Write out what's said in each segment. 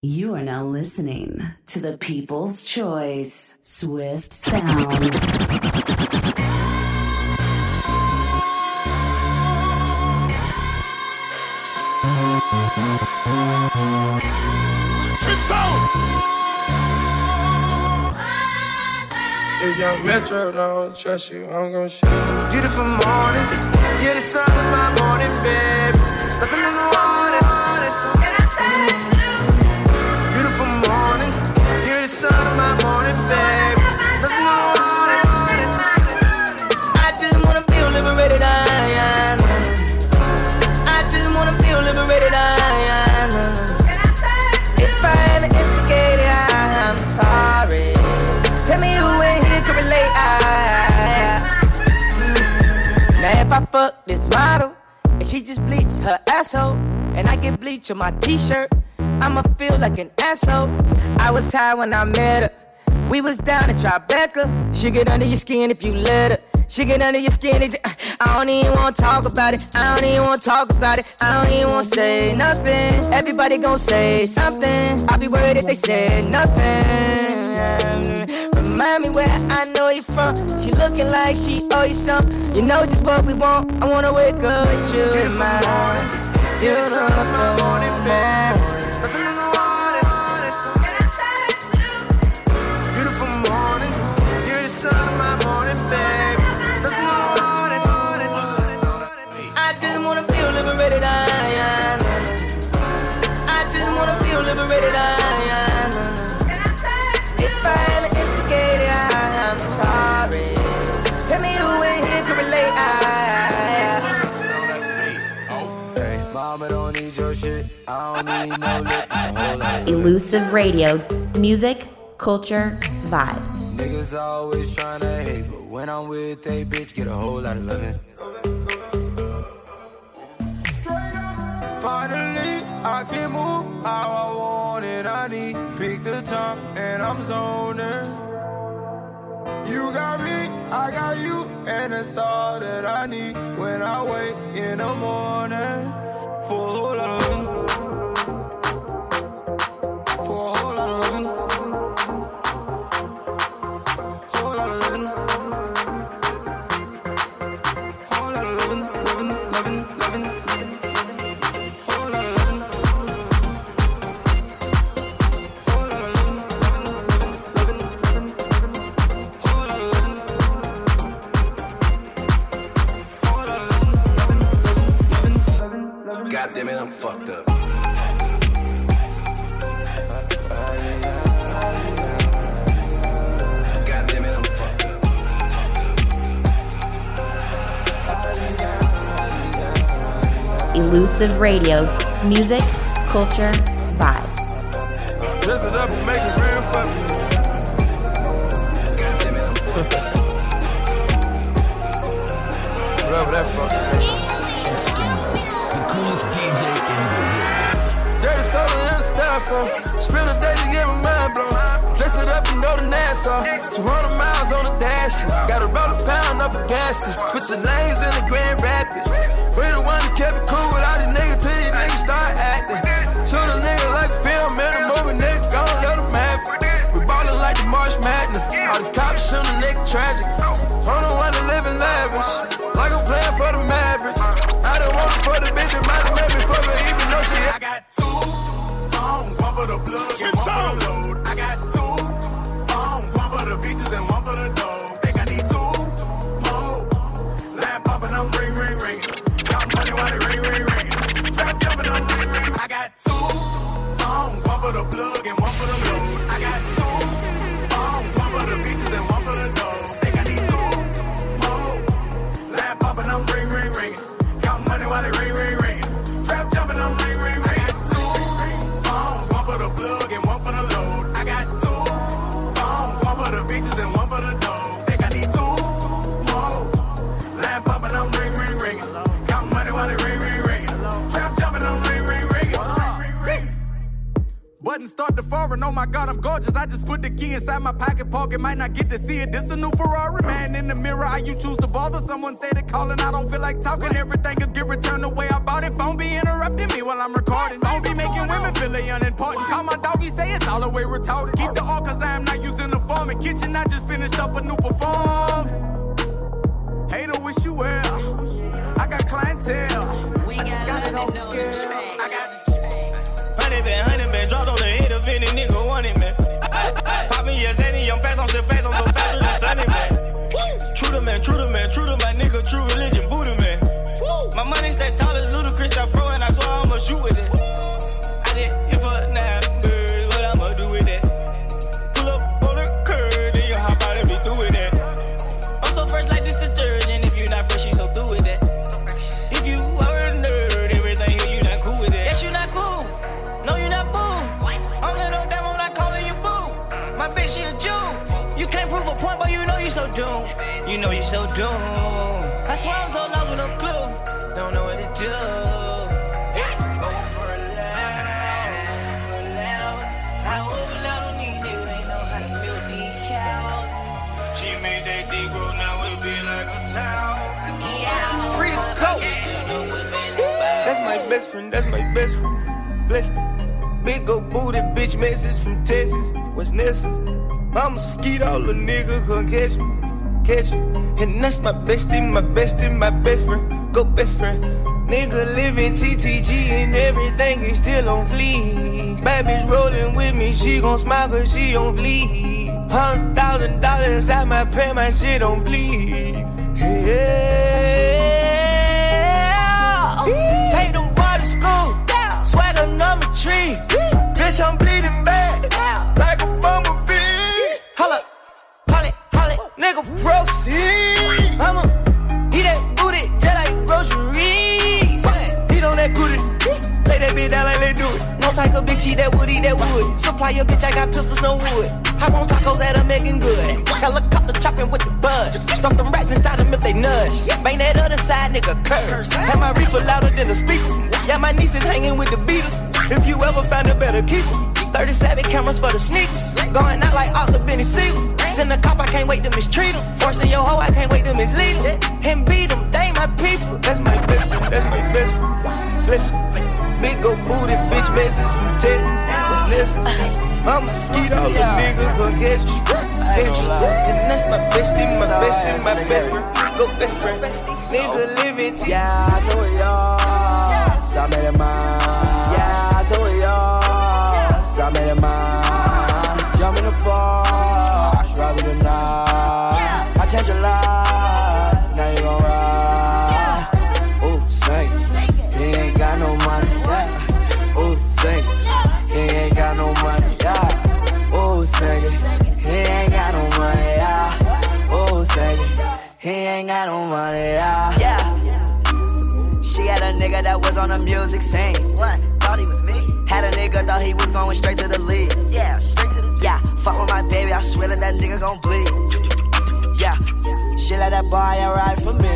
You are now listening to the People's Choice Swift Sounds. Swift Sound! If young Metro don't trust you, I'm gonna shoot. Beautiful morning, you're the sun of my morning, babe. Nothing in the water. She just bleach her asshole and I get bleach on my t-shirt, I'ma feel like an asshole. I was high when I met her. We was down at Tribeca. She get under your skin if you let her. She get under your skin. It, I don't even wanna talk about it. I don't even wanna talk about it. I don't even wanna say nothing. Everybody gon' say something. I'll be worried if they say nothing. Remind me where I know you from. She looking like she owe you something. You know just what we want. I wanna wake up with you in my morning. Beautiful morning, babe. Nothing in It's Elusive Radio. Music, culture, vibe. niggas always tryna hate, but when I'm with a bitch, get a whole lot of loving. Finally, I can move how I want it. I need pick the time and I'm zoning. You got me, I got you, and that's all that I need when I wake in the morning. Lot of loving. It, I'm fucked up. Elusive Radio. Music, culture, vibe. Dress it up and make it real for me. Whatever that fucking The coolest DJ in the world. Dirty soda and styrofoam. And go to Nassau. 200 miles on the dash. Got to roll a pound up a gas. Switching lanes in the Grand Rapids. We the one that kept it cool with all these niggas till these niggas start acting. Shoot a nigga like a film in a movie, nigga, gon' let them have it. We ballin' like the March Madness. All these cops shootin' a nigga tragic. I'm the one that live in lavish. Like I'm playing for the Mavericks. I don't want it for the bitch that might have made me fuck her even though she I got two phones, one for the plug and one for the load. Might not get to see it. This a new Ferrari, man. In the mirror, how you choose to bother? Someone say they calling, I don't feel like talking. Everything could get returned the way I bought it. Phone be interrupting me while I'm recording. Phone be making women feel they unimportant. Call my doggy, say it's all the way retarded. Keep the all cause I am not using the farm. In kitchen, I just finished up a new best friend, that's my best friend. Bless Big old booty bitch message from Texas. What's Nessa? I'm a skeet, all the nigga come catch me. Catch me. And that's my bestie, my bestie, my best friend. Go best friend. Nigga living TTG and everything is still on fleek. Bad bitch rolling with me, she gon' smile cause she on fleek. Hundred thousand dollars out my pay, my shit on bleed. Yeah. Bitch, I'm bleeding bad. Like a bumblebee. Holla, holla, holla, nigga, proceed. I'ma eat that booty just like groceries. Eat on that booty. Lay that bitch down like they do it. No type of bitch eat that wood, eat that wood. Supply your bitch, I got pistols, no wood. Hop on tacos that are making good. Helicopter chopping with the buzz. Stuff them rats inside them if they nudge. Bang that other side, nigga, curse. Have my reefer louder than the speaker. Yeah, my niece is hanging with the Beatles. If you ever find a better keeper. 37 cameras for the sneakers. Going out like Oscar Benny Siegel. Send a cop, I can't wait to mistreat him. Forcing your hoe, I can't wait to mislead him. And beat him, they my people. That's my best friend, that's my best friend. Listen, big old booty bitch message from Texas. Listen? I'm a skeet all the nigga gon' catch you. And that's my bestie, my bestie, my best friend. Go best friend. Nigga living. Yeah, I told y'all. So I made it mine. I made it mine. Jump in the Porsche, rather than not. I changed your life. Now you gon' ride. Ooh, sing. He ain't got no money. Yeah. Ooh, sing. He ain't got no money. Yeah. Ooh, sing. He ain't got no money. Yeah. Ooh, sing. He ain't got no money. Yeah. Yeah. She had a nigga that was on the music scene. What? Thought he was me? Had a nigga thought he was going straight to the league. Yeah, straight to the Yeah, fuck with my baby, I swear that that nigga gon' bleed. Yeah, she let that boy ride for me.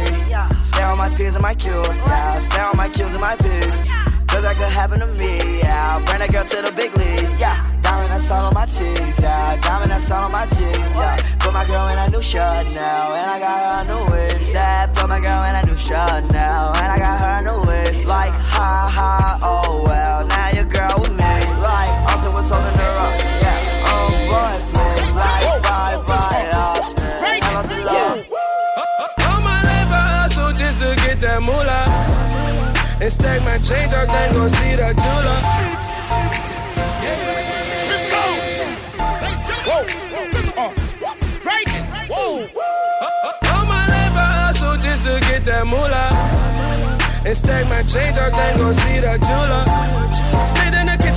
Stare on my P's and my Q's. Yeah, stare on my Q's and my P's. Cause that could happen to me. Yeah, bring that girl to the big league. Yeah, diamond that's all on my teeth. Yeah, diamond that's all on my teeth. Yeah, put my girl in a new shirt now. And I got her a new wig. Said, put my girl in a new shirt now. And I got her a new wig. Like, ha ha, oh was holding her up. Yeah, oh boy, please. Like, bye bye, Austin. Hello to love. All my life I hustle just to get that moolah. And stack my change up, then go see the jeweler. All my life I hustle just to get that moolah. And stack my change up, then go see the jeweler.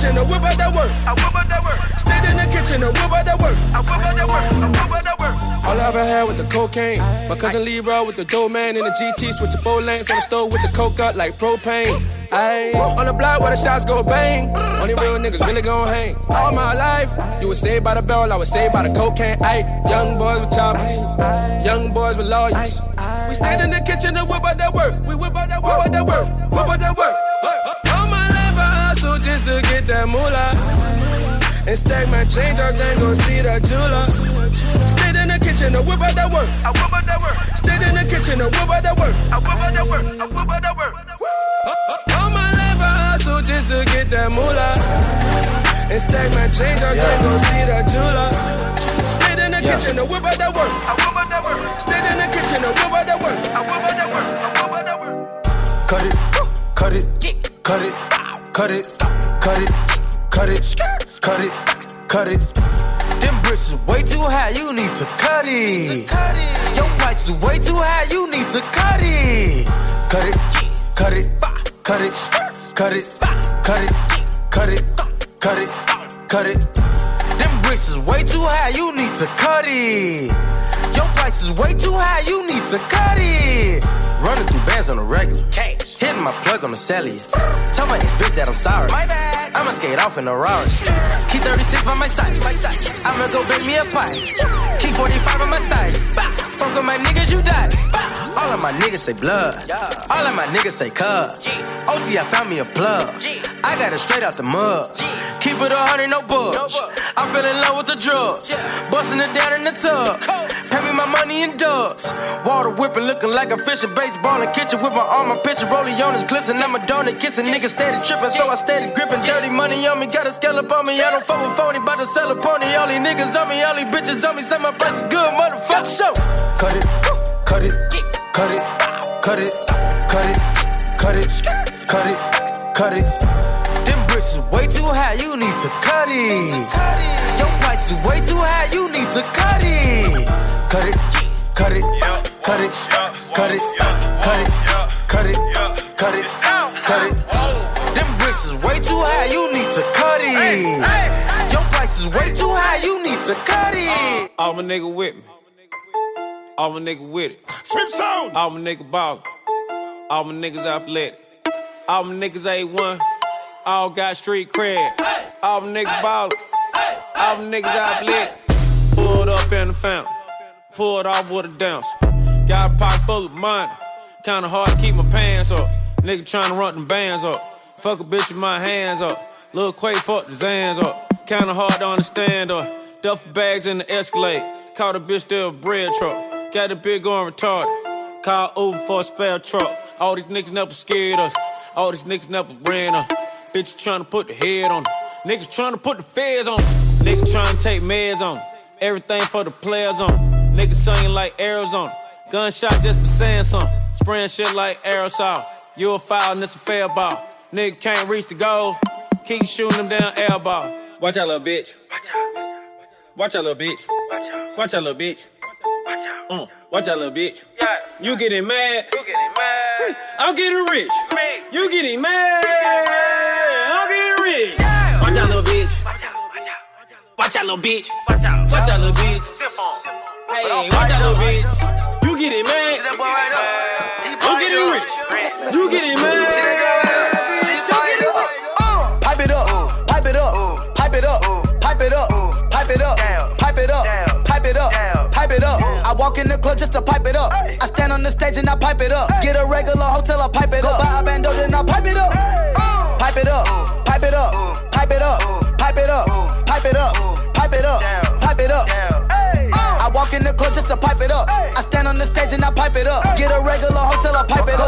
Stayed in the kitchen to whip out that work. I whip out that work. Stayed in the kitchen to whip out that work. I whip out that work. I whip out that work. All I ever had with the cocaine. My cousin Leroy with the dough man in the GT, switching four lanes on the stove with the coke up like propane. Ayy, on the block where the shots go bang. Only real niggas really gon' hang. All my life, you was saved by the bell, I was saved by the cocaine. Ayy, young boys with choppers, young boys with lawyers. We stand in the kitchen and whip out that work. We whip out that work, whip out that work, whip out that work. My life I hustle just to get that moolah. And stack my change up, then go see the jeweler. Stayed in the kitchen to whip out that work. I whip out that work. Stayed in the kitchen to whip out that work. I whip out that work. I whip out that work. All my life I hustle just to get that moolah. and stack my change. I can't go see the jeweler. Stayed in the kitchen to whip out that work. Stayed in the kitchen to whip out that work. Cut it, cut it, cut it, cut it, cut it, cut it, cut it, cut it. Them bricks is way too high, you need to cut it. Your price is way too high, you need to cut it. Cut it, cut it, cut it, cut it, cut it, cut it, cut it, cut it. Them bricks is way too high, you need to cut it. Your price is way too high, you need to cut it. Running through bands on the regular. Hitting my plug on the cellular. Tell my ex bitch that I'm sorry. My bad. I'ma skate off in a Rari. Keep 36 by my side. I'ma go bake me a pie. Keep 45 on my side. Fuck with my niggas, you die. All of my niggas say blood. All of my niggas say cuz. OT, I found me a plug. I got it straight out the mud. Keep it a hundred, no bugs. I fell in love with the drugs. Busting it down in the tub. Pay me my money in dubs. Water whipping, looking like a fish in baseball in kitchen. With my arm, my picture, rolling on his glisten. I'm a donut, kissing niggas steady tripping. So I steady gripping. Dirty money on me, got a scale up on me. I don't fuck with phony, bout to sell a pony. All these niggas on me, all these bitches on me. Say my price is good, motherfucker. Show. Cut it, cut it, cut it, cut it, cut it, cut it, cut it, cut it. Them bricks is way too high, you need to cut it. Your price is way too high, you need to cut it. Cut it, cut it, cut it, cut it, cut it, cut it, cut it, cut it. Them bricks is way too high, you need to cut it. Your price is way too high, you need to cut it. Uh, All my nigga with me. All my nigga with it. Swim sound. All my nigga ballin'. All my niggas athletic. All my niggas A1. All got street cred. All my niggas ballin'. All my niggas athletic. Pulled up in the fountain. Pulled off with a dance. Got a pocket full of money. Kinda hard to keep my pants up. Nigga tryna run them bands up. Fuck a bitch with my hands up. Lil Quake fuck the Zans up. Kinda hard to understand up. Duffel bags in the Escalade. Caught a bitch there a bread truck. Got a big on retarded. Call Uber for a spare truck. All these niggas never scared us. All these niggas never ran us. Bitches tryna put the head on 'em. Niggas tryna put the feds on 'em. Niggas tryna take meds on. Everything for the players on. Niggas singing like Arizona. Gunshot just for saying something. Spraying shit like aerosol. You a foul and it's a fair ball. Nigga can't reach the goal. Keep shooting them down air ball. Watch out, little bitch. watch out watch out little bitch. Watch out, little bitch. Watch out, little bitch. Mm. Watch out, little bitch. You getting mad? You getting mad. I'm getting rich. You getting mad? I'm getting rich. Watch out, little bitch. Watch out, little bitch. Watch out, little bitch. Hey, watch out, little bitch. You getting mad? I'm getting rich. You getting mad? Pipe it up, pipe it up, pipe it up, pipe it up, pipe it up, pipe it up, pipe it up, pipe it up. I walk in the club just to pipe it up. I stand on the stage and I pipe it up. Get a regular hotel, I pipe it up. Buy a bando, then I pipe it up. It up. I stand on the stage and I pipe it up. Get a regular hotel, I pipe it up.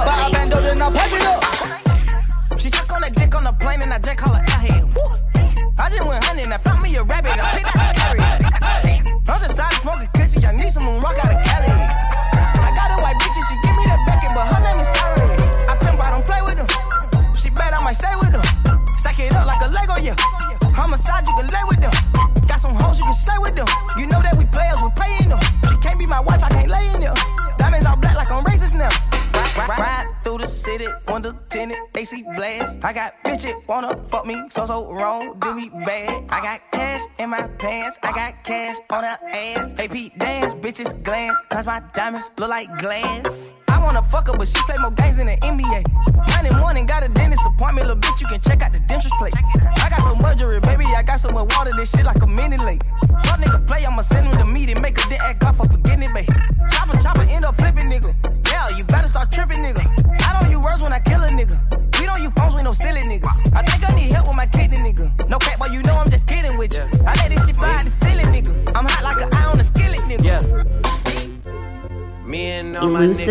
AC blast. I got bitches wanna fuck me, so so wrong, do me bad. I got cash in my pants, I got cash on her ass. AP dance, bitches glance, cause my diamonds look like glass. I wanna fuck her, but she play more games than the NBA. Nine in morning, got a dentist appointment, little bitch, you can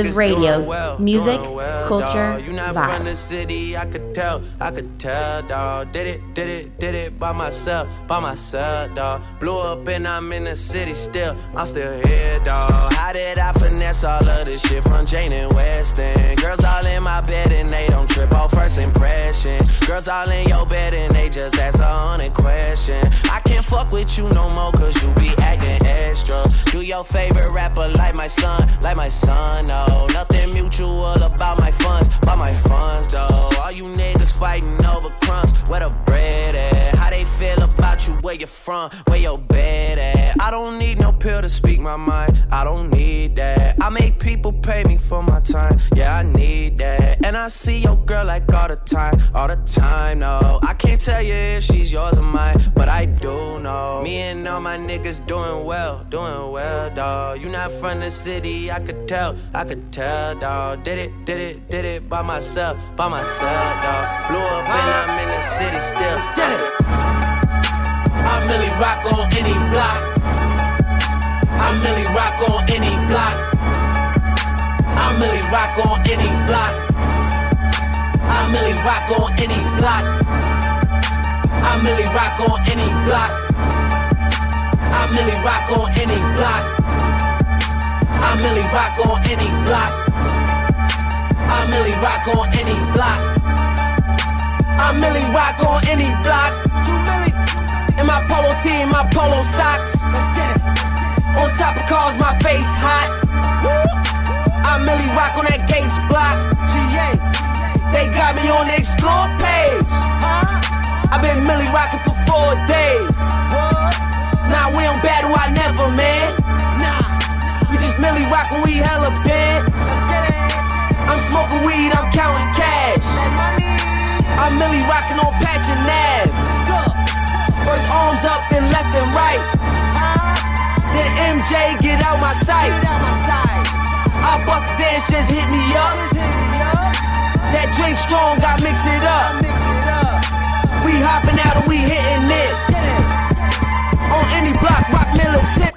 my Radio. well, Music, well, culture. You not from the city, I could tell, I could tell, dawg. Did it, did it, did it by myself, by myself, dawg. Blew up and I'm in the city still, I'm still here, dawg. How did I finesse all of this shit from Jane and Weston? Girls all in my bed and they don't trip off first impression. Girls all in your bed and they just ask a hundred question. I can't fuck with you no more cause you be acting extra. Do your favorite rapper like my son, like my son, no. Nothing mutual about my funds, about my funds, though. All you niggas fighting over crumbs, where the bread at? How they feel about you, where you from, where your bed at? I don't need no pill to speak my mind, I don't need that. I make people pay me for my time, yeah, I need that. And I see your girl like all the time, all the time, no. I can't tell you if she's yours or mine, but I do know. Me and all my niggas doing well, doing well, dawg. You not from the city, I could tell, I could tell, dawg. Did it, did it, did it by myself, by myself, dawg. Blew up and I'm in the city still. Let's get it. Really rock on any block. I really rock on any block. I really rock on any block. I really rock on any block. I really rock on any block. I really rock on any block. I really rock on any block. I really rock on any block. I really rock on any block. Too many. My polo tee, and my polo socks. Let's get it. On top of cars, my face hot. I really rock on that Gates block. GA. They got me on the explore page. I've been Milly rocking for four days. Nah, we don't battle, I never, man. Nah, we just Milly rockin', we hella bad. I'm smoking weed, I'm counting cash. I'm Milly rockin' on Patch and Nav. First arms up, then left and right. Then MJ get out my sight. I bust the dance, just hit me up. That drink strong, I mix it up. We hopping out and we hitting this. On any block, rock militant.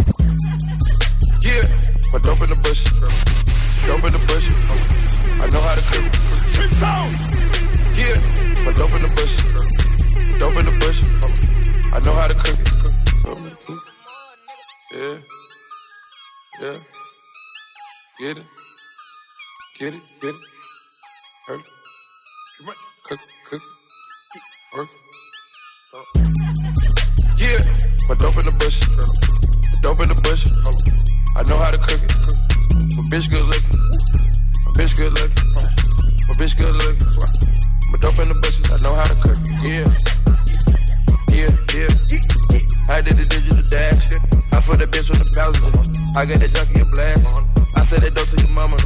Yeah, my dope in the bush. Dope in the bush. I know how to cook. Yeah, my dope in the bush. Dope in the bush. I know how to cook. It. Yeah. Yeah. Get it. Get it. Get it. Hurt. Cook. Cook. Work. Yeah, my dope in the bush. Dope in the bush. I know how to cook it. My bitch good looking. My bitch good looking. My bitch good looking. My dope in the bushes. I know how to cook it. Yeah. Yeah, yeah. I did the digital dash. I put that bitch on the passenger. I got that junkie a blast. I said that dope to your mama.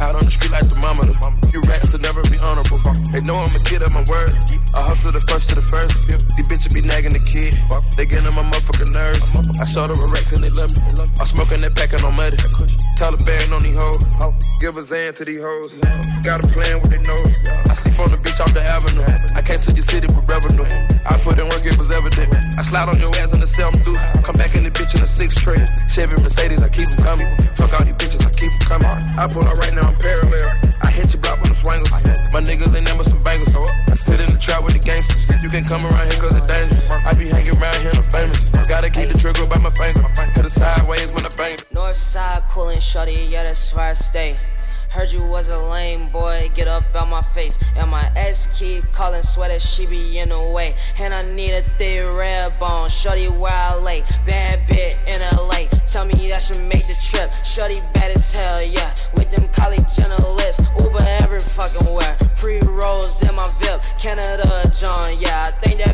Out on the street like the mama. You rats will never be honorable. They know I'm a kid of my word. I hustle the first to the first. These bitches be nagging the kid. They getting on my motherfucking nerves. I showed them a Rex and they love me. I'm smoking that pack and on muddy. Taliban on these hoes. Give a Zan to these hoes. Got a plan with their nose. I sleep on the beach off the avenue. I came to your city with revenue. I put in work, it was evident. I slide on your ass in the self deuce. Come back in the bitch in a six tray. Chevy Mercedes, I keep them coming. Fuck all these bitches, I keep them coming. I pull out right now, I'm parallel. I hit your block with them swangles. My niggas ain't never some bangles. So I sit in the trap with the gangsters. You can come around here cause it's dangerous. I be hanging around here, I'm famous. Gotta keep the trigger by my finger. Hit the sideways when I bang. North side coolin' shorty, yeah, that's where I stay. Heard you was a lame boy, get up out my face. And my keep calling sweater, she be in the way. And I need a thick red bone, shorty where I lay. Bad bit in LA, tell me that should make the trip. Shorty bad as hell, yeah. With them college journalists, Uber every fucking where. Free rolls in my VIP, Canada John, yeah. I think that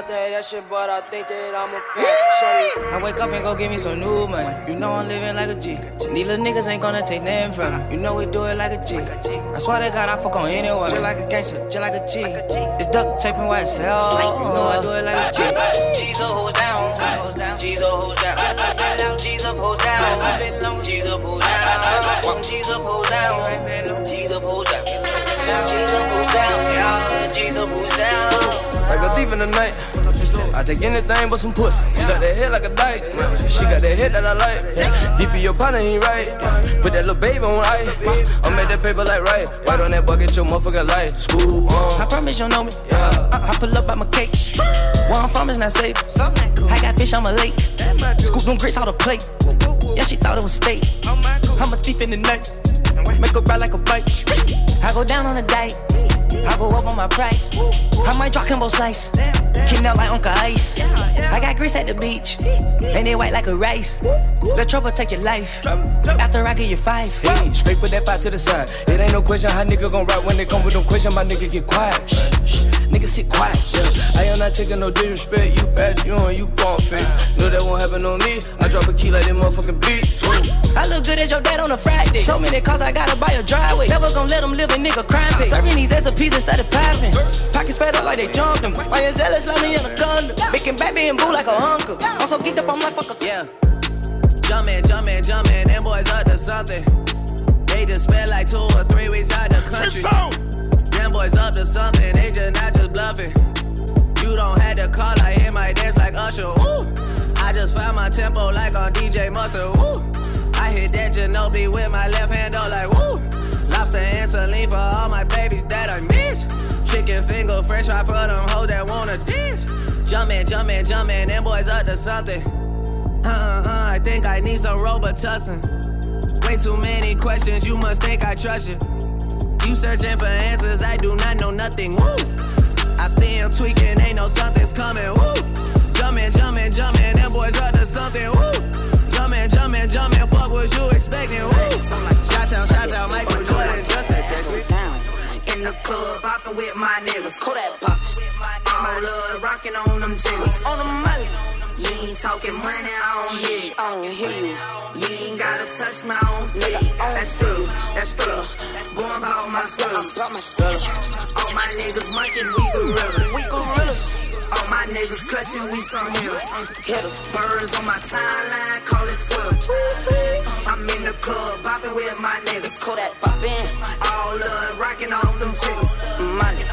Say she bout to hate that shit, but I think that I'm a pop. I wake up and go get me some new money. You know I'm living like a G. These little niggas ain't gonna take nothing from me. You know we do it like a G. I swear to God, I fuck on anyone. Just like a gangster, just like a G. It's duct taping white as hell. You know I do it like a G. G's up, hoes down. G's up, hoes down. G's up, hoes down. G's up, hoes down. Walk G's up, hoes down. G's up, hoes down. G's up, hoes down. Yeah, G's up, hoes down. Like a thief in the night. I take anything but some pussy. She suck that head like a dyke. She got that head that I like. Deep in your partner ain't right. Put that little baby on ice. I made that paper like right. Right on that bucket, your motherfucker light. School on. I promise you know me. I, I pull up by my cake. Where I'm from is not safe. I got fish on my lake. Scoop them grits out the plate. Yeah, she thought it was steak. I'm a thief in the night. Make her ride like a bike. I go down on a date. I go up on my price. I might drop combo slice. Kicking out like Uncle Ice. I got grease at the beach. And they white like a rice. Let trouble take your life. After I give you five. Hey, straight put that five to the side. It ain't no question how nigga gon' rap when they come with no question. My nigga get quiet. Shh, shh. Nigga sit quiet. Yeah. I am not taking no disrespect. You bad, you on, you bump fake. Know that won't happen on me. I drop a key like that motherfucking beat. I look good as your dad on a Friday. So many cars I gotta buy a driveway. Never gon' let them live a nigga crime pay. Serving these SOPs instead of popping. Pockets fed up like they jumped them. Why is zealous love me in a condom? Making baby and boo like a uncle. I'm so geeked up, I'm like fuck a Yeah. Jumpin', jumpin', jumpin', them boys up to something. They just spent like two or three weeks out of the country. Them boys up to something, they just not just bluffing. You don't have to call, I hear my dance like Usher. Ooh. I just found my tempo like on DJ Mustard. Ooh. I hit that Ginobili with my left hand, though, like woo. Lobster and saline for all my babies that I miss. Chicken finger, french fry for them hoes that wanna dance. Jumpin', jumpin', jumpin', them boys up to something. Uh uh uh, I think I need some Robitussin. Way too many questions, you must think I trust you. You searching for answers, I do not know nothing. Woo! I see him tweaking, ain't no something's coming. Woo! Jumpin', jumpin', jumpin', them boys up to something. Woo! Jumpin', jumpin', jumpin', fuck what you expecting. Woo! Shout out, shout out, Michael Jordan, In the club, poppin' with my niggas. Kodak pop. All love, rockin' on them jiggers. On the money. You ain't talking money, I don't hear you. I don't hear you. Ain't gotta touch my own feet. That's true, that's true. Born about my skull. All my niggas munching, we gorillas. We gorillas. All my niggas clutching, we some hitters. Hitters. Birds on my timeline, call it Twitter. I'm in the club, bopping with my niggas. Kodak poppin'. All love, rockin' off them chicks. Money.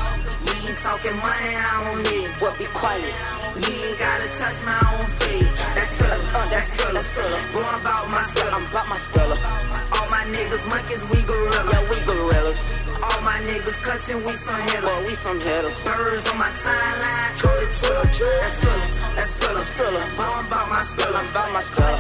You ain't talking money, I don't need. What be quiet? You ain't gotta touch my own feet. That's good, uh, that's good. Born about my spiller. I'm about my spiller. All my niggas monkeys, we gorillas. Yeah, we gorillas. All my niggas clutching, we some hitters. Boy, we some hitters. Birds on my timeline, call it Twitter. That's good, that's good. Born about my spiller. I'm about my spiller.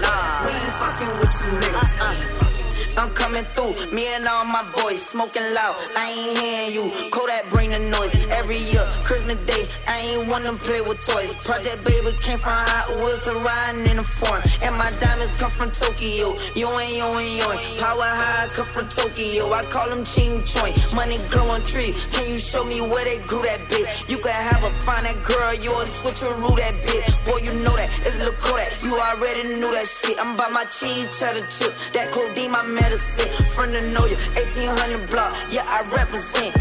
Nah, we ain't fucking with you niggas. Uh-uh. I'm coming through, me and all my boys smoking loud. I ain't hearing you. Kodak bring the noise every year. Christmas Day, I ain't wanna play with toys. Project Baby came from Hot Wheels to riding in a foreign. And my diamonds come from Tokyo. Yo and yo and yo. Power high come from Tokyo. I call them Ching Choy. Money grow on tree. Can you show me where they grew that bit? You can have a fine that girl, you a switcheroo that bit. Boy, you know that. It's Lil Kodak. You already knew that shit. I'm by my cheese cheddar chip. That codeine, my medicine. Friend to know you, 1800 block. Yeah, I represent.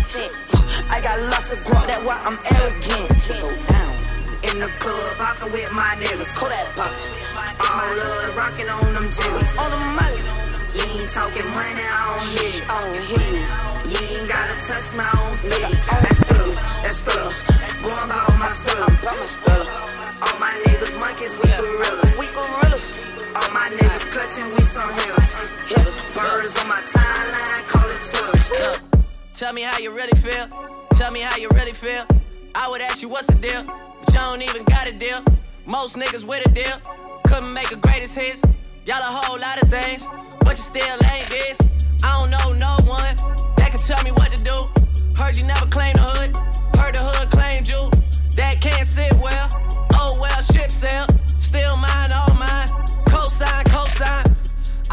I got lots of guap, that's why I'm arrogant. In the club, poppin' with my niggas. Kodak pop. All love, rockin' on them jiggers. On the money. You ain't talking money, I don't hear you. I don't you. Ain't gotta touch my own feet. That's good, that's good. Born by all my spiller. All my niggas monkeys, we gorillas. We gorillas. All my niggas clutching, we some hitters. Birds on my timeline, call it Twitter. Tell me how you really feel. Tell me how you really feel. I would ask you what's the deal, but y'all don't even got a deal. Most niggas with a deal couldn't make a greatest hits. Y'all a whole lot of things, but you still ain't this. I don't know no one that can tell me what to do. Heard you never claimed the hood. Heard the hood claimed you. That can't sit well. Oh well, ship sail. Still mine, all mine. Cosign, cosign.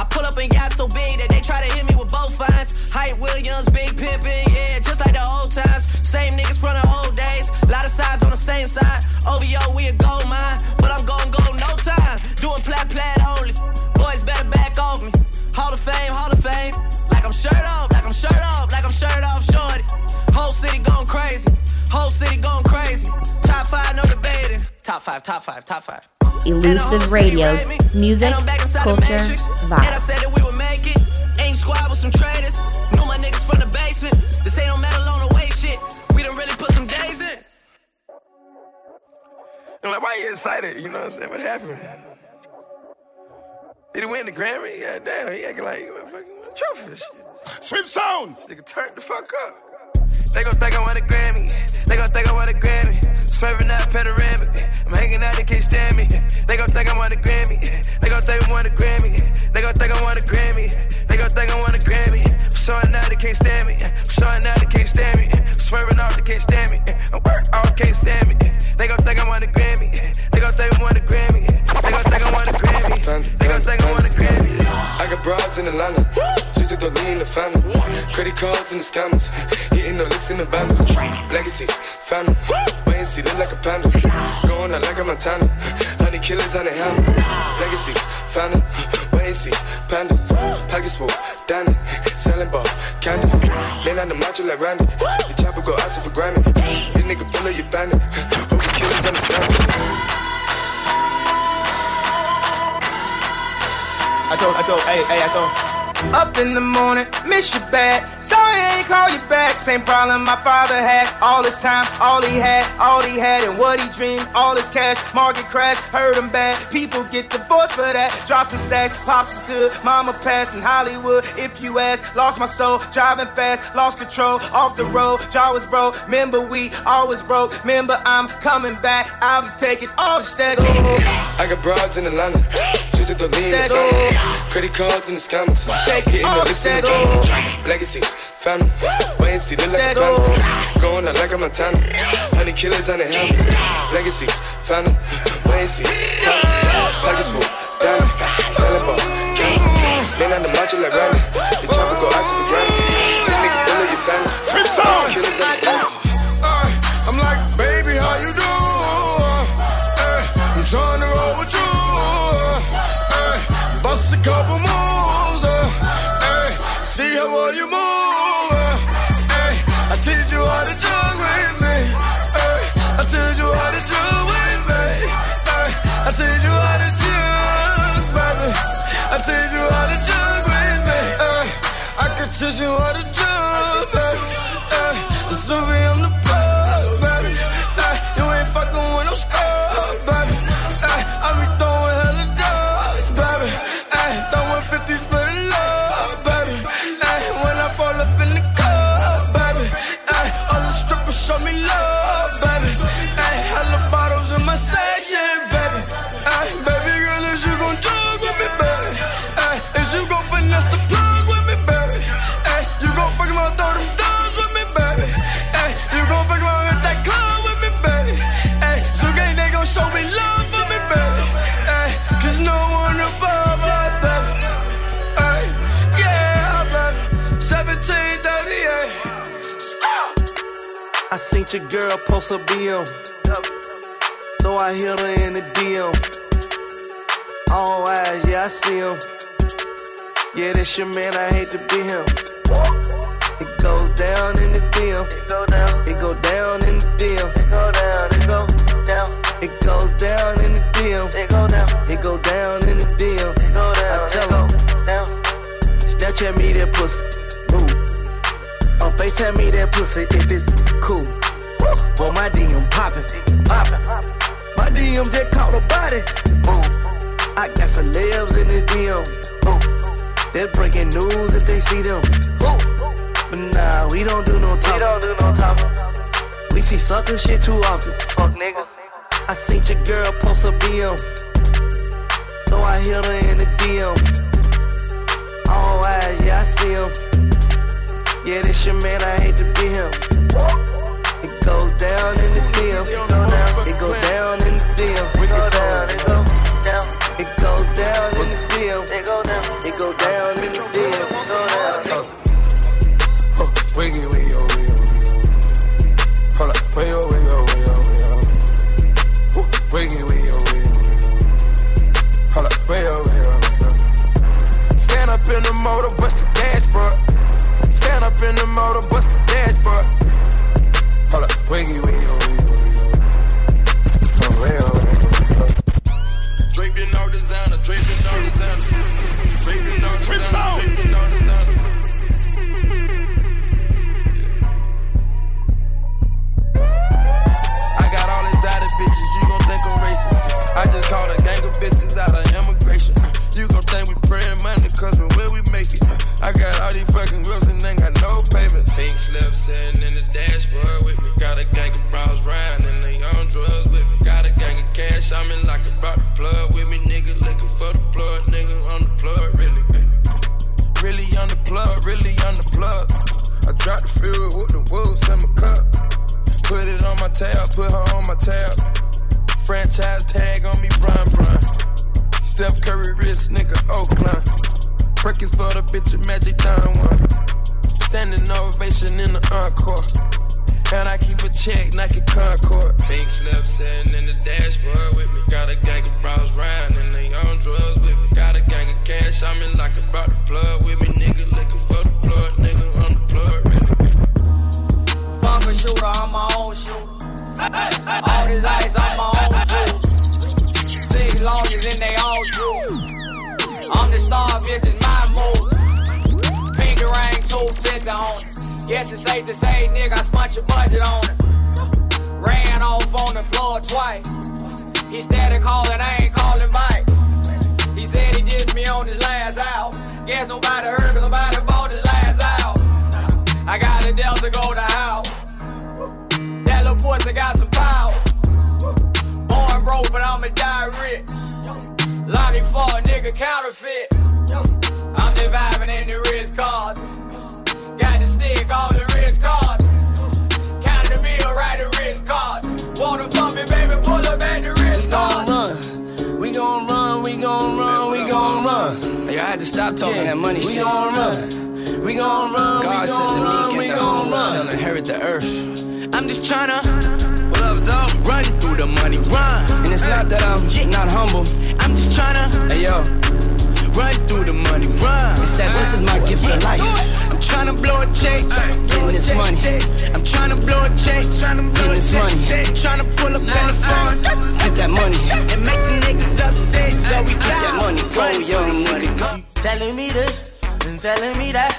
I pull up and got so big that they try to hit me with both fines. Hype Williams, big pimpin', yeah, just like the old times. Same niggas from the old days, lot of sides on the same side. OVO, we a gold mine, but I'm gon' go no time. Doing plat plat only. Boys better back off me. Hall of Fame, Hall of Fame. Like I'm shirt off, like I'm shirt off, like I'm shirt off, shorty. Whole city going crazy. Whole city going crazy. Top five, no debating. Top five, top five, top five. Elusive Radio. music, culture, And I vibes. said that we would make it. Ain't squad with some traders. Knew my niggas from the basement. This ain't no metal on the way shit. We done really put some days in. I'm like, why you excited? You know what I'm saying? What happened? Did he win the Grammy? Yeah, damn. He acting like what fucking what trophy and shit. Swim sounds. Nigga turned the fuck up. They gon' think I want a Grammy. They gon' think I want a Grammy. Swerving out panoramic. I'm hanging out, they can't stand me. They gon' think I want a Grammy. They gon' think I want a Grammy. They gon' think I want a Grammy. They gon' think I want a Grammy. I'm showing out, they can't stand me. I'm showing out, they can't stand me. I'm swerving off, they can't stand me. I'm work off, can't stand me. They gon' think I want a Grammy. They gon' think I want a Grammy. They gon' think I want a Grammy. They gon' think I want a Grammy. I got broads in Atlanta. She took the lean the family. Credit cards and the scammers. Hitting the licks in the van. Legacies, family. Wait and see, look like a panda. Going out like a Montana. Honey killers on their hands. Legacies, family. Wait and see, panda. Pockets full, Danny. Selling ball, candy. Man on the macho like Randy. The chopper go out to for Grammy. This nigga pull up your bandit. Understand. I told, I told, hey, hey, I told. Up in the morning, miss you bad. Sorry I ain't call you back. Same problem my father had. All his time, all he had, all he had, and what he dreamed. All his cash, market crash, hurt him bad. People get divorced for that. Drop some stacks, pops is good. Mama passed in Hollywood. If you ask, lost my soul, driving fast, lost control. Off the road, jaw was broke. Remember we always broke. Remember I'm coming back. I'll be taking all the. I got broads in Atlanta. Took the lean the family. Credit cards and the scammers. Hitting the licks in the van. Legacies, family. Wait and see, look like a panda. Going out like a Montana. Honey killers on their hands. Legacies, family. Wait and see. Pockets full, diamond. Selling ball, candy. Lean on the macho like Randy. The chopper go out to the. This nigga pull up your song. Killers on the stand. Bust a couple moves. eh, eh, see how well you move. eh, eh, I teach you how to jug with me. eh, I teach you how to jug with me. eh, I teach you how to jug, baby. I teach you how to jug with me. eh, I can teach you how to jug, baby. eh, Suvi, I'm a BM. So I hit her in the DM. All eyes, yeah, I see him. Yeah, that's your man, I hate to be him. It goes down in the DM. It go down. It go down in the DM. It go down. It go down. It goes down in the DM. It go down. It go down in the DM. It go down. I tell him. Down. Snapchat me that pussy. Move. On FaceTime me that pussy if it's cool. Well, my DM poppin', poppin'. My DM just caught a body. Move. I got celebs in the DM. Move. They're breaking news if they see them. Move. But nah, we don't do no talking. We don't do no talking. We see sucker shit too often. Fuck niggas. I seen your girl post a BM. So I hit her in the DM. All eyes, yeah, I see him. Yeah, this your man, I hate to be him. It goes down in the field. It goes down in the field. It goes down. It goes down. It goes down in the field. It goes down. It goes down in the field. It goes down. Wiggy, wiggy, oh, wiggy, oh, Hold up, wiggy, oh, wiggy, oh, wiggy, oh, wiggy, oh. Wiggy, wiggy, oh, wiggy, oh. Hold up, wiggy, oh, wiggy, oh, wiggy, oh. Stand up in the motor, bust the dashboard. Stand up in the motor, bust the Hold up, wiggy, wiggy, wiggy, wiggy. Way over. Draped in all designer, draped in all designer. Draped in all designer, on. draped in all designer. I got all exotic bitches, you gon' think I'm racist. I just called a gang of bitches out of immigration. You gon' think we praying money, cause of where we make it. I got all these fucking girls and ain't got no payments. Pink slip in like a brought the plug with me. Nigga looking for the plug, nigga on the plug, really. Really on the plug, really on the plug. I dropped the fuel with the wolves in my cup. Put it on my tab, put her on my tab. Franchise tag on me, Brian Brian. Steph Curry wrist, nigga, Oakland. Perkins for the bitch, Magic Down one. Standing ovation in the encore. And I keep a check, Nike Concord. Pink slip sitting in the dashboard with me. Got a gang of bros riding and they on drugs with me. Got a gang of cash, I'm in like a brought the plug with me. Nigga looking for the plug, nigga on the plug, really. A shooter, I'm my own shooter. All this ice, I'm my own juice. Six lawyers and they all true. I'm the star, bitch, it's my move. Pinky ring, 250 on it. Yes, it's safe to say, nigga, I spent your budget on it. Ran off on the floor twice. He steady calling, I ain't calling back. He said he dissed me on his last out. Guess nobody heard, cause nobody bought his last out. I got a Delta go to house. That little pussy got some power. Born broke, but I'ma die rich. Lonnie for a nigga counterfeit. I'm just in the Ritz card. Water for me, baby, pull up at the Ritz card. We gon' run, we gon' run, we gon' run. Yo, I had to stop talking that money we shit. gon' run. We gon' run, God we said to gon' run, me, we get the gon' humble run. shall inherit the earth. I'm just tryna. What? Run through the money, run. And it's not that I'm not humble. I'm just tryna. Hey yo, Run through the money, run. it's that this is my gift of life. I'm tryna blow a check. Getting this money. I'm tryna blow a check. Getting this money. Tryna pull up in the uh, uh. phone. Get that money. And make the niggas upset. So we Get that money. Go, young money. Telling me this and telling me that.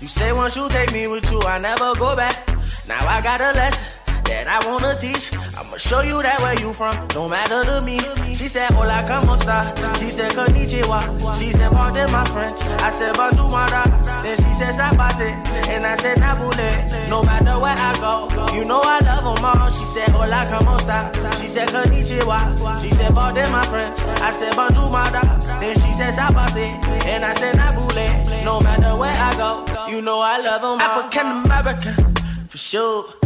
You say once you take me with you, I never go back. Now I got a lesson that I wanna teach. I'ma show you that where you from, no matter to me. She said, Hola, como esta? She said, Konnichiwa. She said, Pardon my French. I said, Bandu Mara. Then she said, Sabase. And I said, Nabule. No matter where I go, you know I love them all. She said, Hola, como esta? She said, Konnichiwa. She said, Pardon my French. I said, Bandu Mara. Then she said, Sabase. And I said, Nabule. No matter where I go, you know I love them all. African American, for sure.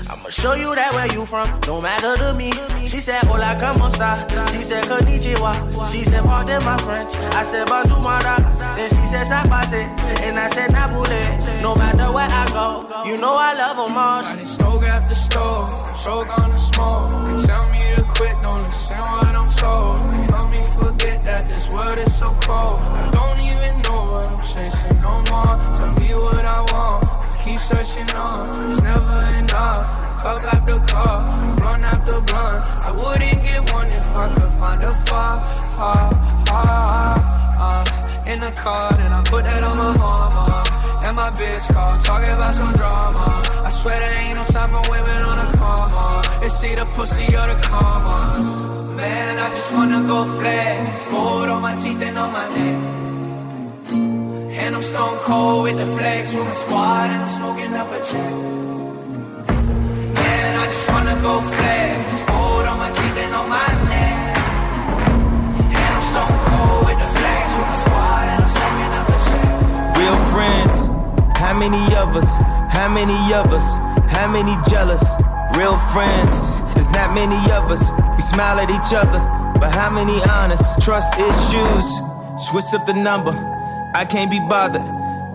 Show you that where you from, no matter to me. She said, Hola, como esta? She said, Konnichiwa. She said, Pardon my French. I said, Bandu. Then she said, Sabase. And I said, Nabule. No matter where I go, you know I love them all. Running stove after stove, so gonna smoke. They tell me to quit, don't listen what I'm told. They help me forget that this world is so cold. I don't even know what I'm chasing no more. Tell me what I want, keep searching on. It's never enough. Cup after cup, blunt after blunt. I wouldn't get one if I could find a far, ha, ha, ha. In the car, then I put that on my mama. And my bitch call, talking about some drama. I swear there ain't no time for women on a coma. It's either pussy or the comma. Man, I just wanna go flex. Gold on my teeth and on my neck. And I'm stone cold with the flex with my squad and I'm smoking up a check. Man, I just wanna go flex. Gold on my teeth and on my neck. And I'm stone cold with the flex with my squad and I'm smoking up a check. Real friends, how many of us How many of us? How many jealous? Real friends, there's not many of us. We smile at each other, but how many honest? Trust issues, switch up the number. I can't be bothered.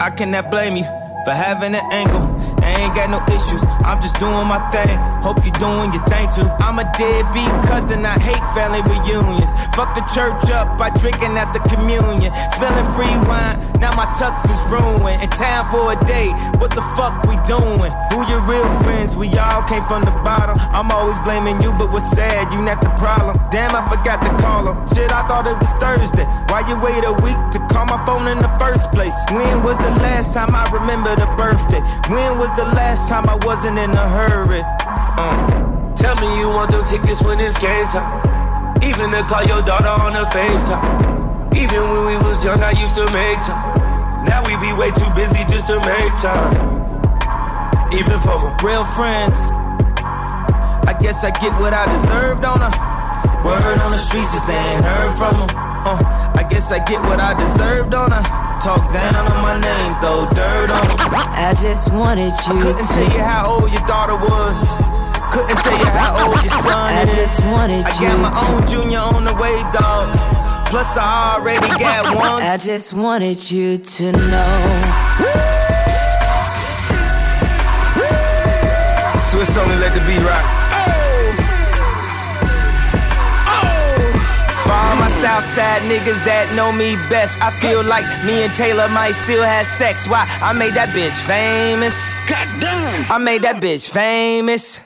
I cannot blame you for having an angle. I ain't got no issues. I'm just doing my thing. Hope you doing your thing too. I'm a deadbeat cousin. I hate family reunions. Fuck the church up by drinking at the communion. Smelling free wine. Now my tux is ruined. In town for a day. What the fuck we doing? Who your real friends? We all came from the bottom. I'm always blaming you, but what's sad? You not the problem. Damn, I forgot to call him. Shit, I thought it was Thursday. Why you wait a week to call my phone in the first place? When was the last time I remember the birthday? When was the last time I wasn't in a hurry? Uh. Tell me you want them tickets when it's game time. Even to call your daughter on the FaceTime. Even when we was young, I used to make time. Now we be way too busy just to make time. Even for my real friends. I guess I get what I deserved on a word on the streets if they ain't heard from them. Uh, I guess I get what I deserved on a talk down on my name, throw dirt on them. I just wanted you I couldn't to. tell you how old your daughter was. Couldn't tell you how old your son I is. just wanted I you got my to- own junior on the way, dog. Plus I already got one. I just wanted you to know. Swizz only let the beat rock. For all my Southside niggas that know me best, I feel like me and Taylor might still have sex. Why? I made that bitch famous. Goddamn. I made that bitch famous.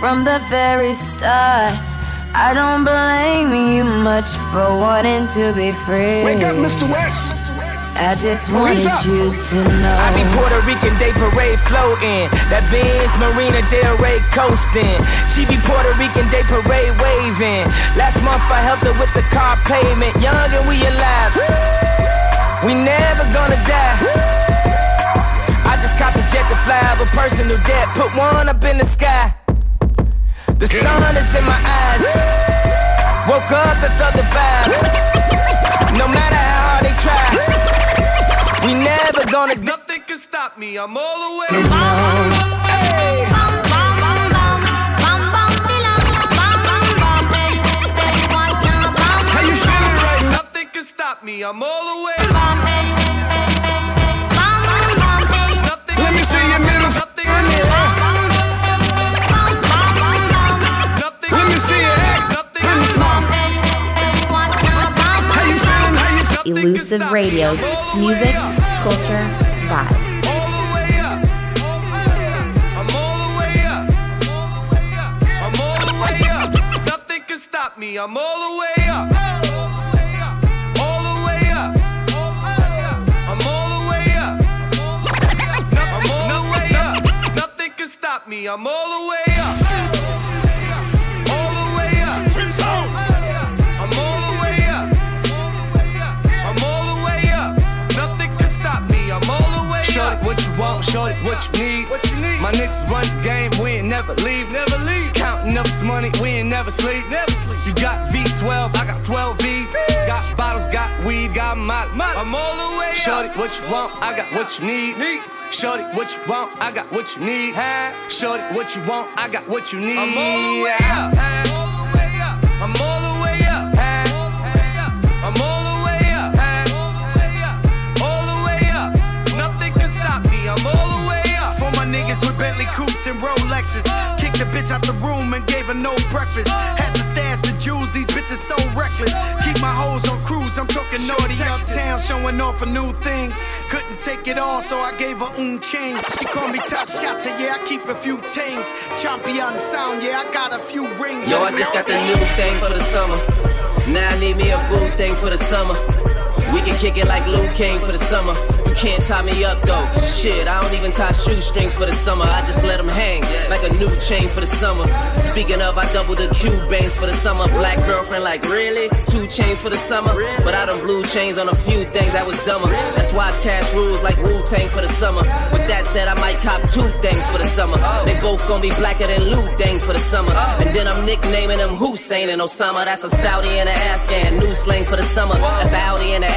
from the very start. I don't blame you much for wanting to be free. Wake up, Mr. West. I just Police wanted up. you to know. I be Puerto Rican Day Parade floating. That Benz Marina Del Rey coasting. She be Puerto Rican Day Parade waving. Last month I helped her with the car payment. Young and we alive. We never gonna die. I just copped a jet to fly over personal debt. Put one up in the sky. The sun is in my eyes. Woke up and felt the vibe. No matter how hard they try. We never gonna. Nothing can stop me. I'm all the way. How you feeling right now? Nothing can stop me. I'm all the way. Elusive Radio. Music, culture, vibe. I'm all the way up. All the way up, I'm all the way up, nothing can stop me. I'm all the way up. All the way up. All the way up, I'm all the way up, All the way up. Nothing can stop me. I'm all the way shorty, what you need. What you need? My niggas run the game, we ain't never leave. Never leave. Counting up this money, we ain't never sleep. Never sleep. You got V12, I got 12 V's. Got bottles, got weed, got molly. I'm all the way Shorty, up. what you want, I got what you need. Need. Shorty, what you want, I got what you need. Shorty, what you want, I got what you need. I'm all the way up. Bitch out the room and gave her no breakfast. Had to stash the jewels, these bitches so reckless. Keep my hoes on cruise, I'm talking naughty uptown, showing off for new things. Couldn't take it all, so I gave her un chain. She called me top shotter, yeah, I keep a few tings. Champion sound, yeah, I got a few rings. Yo, I just got the new thing for the summer. Now I need me a boo thing for the summer. We can kick it like Luke King for the summer. You can't tie me up though. Shit, I don't even tie shoestrings for the summer. I just let them hang like a new chain for the summer. Speaking of, I double the Cubans for the summer. Black girlfriend, like really? Two chains for the summer. But I done blue chains on a few things that was dumber. That's why it's cash rules like Wu Tang for the summer. With that said, I might cop two things for the summer. They both gonna be blacker than Lou Dang for the summer. And then I'm nicknaming them Hussein and Osama. That's a Saudi and an Afghan. New slang for the summer. That's the Audi and the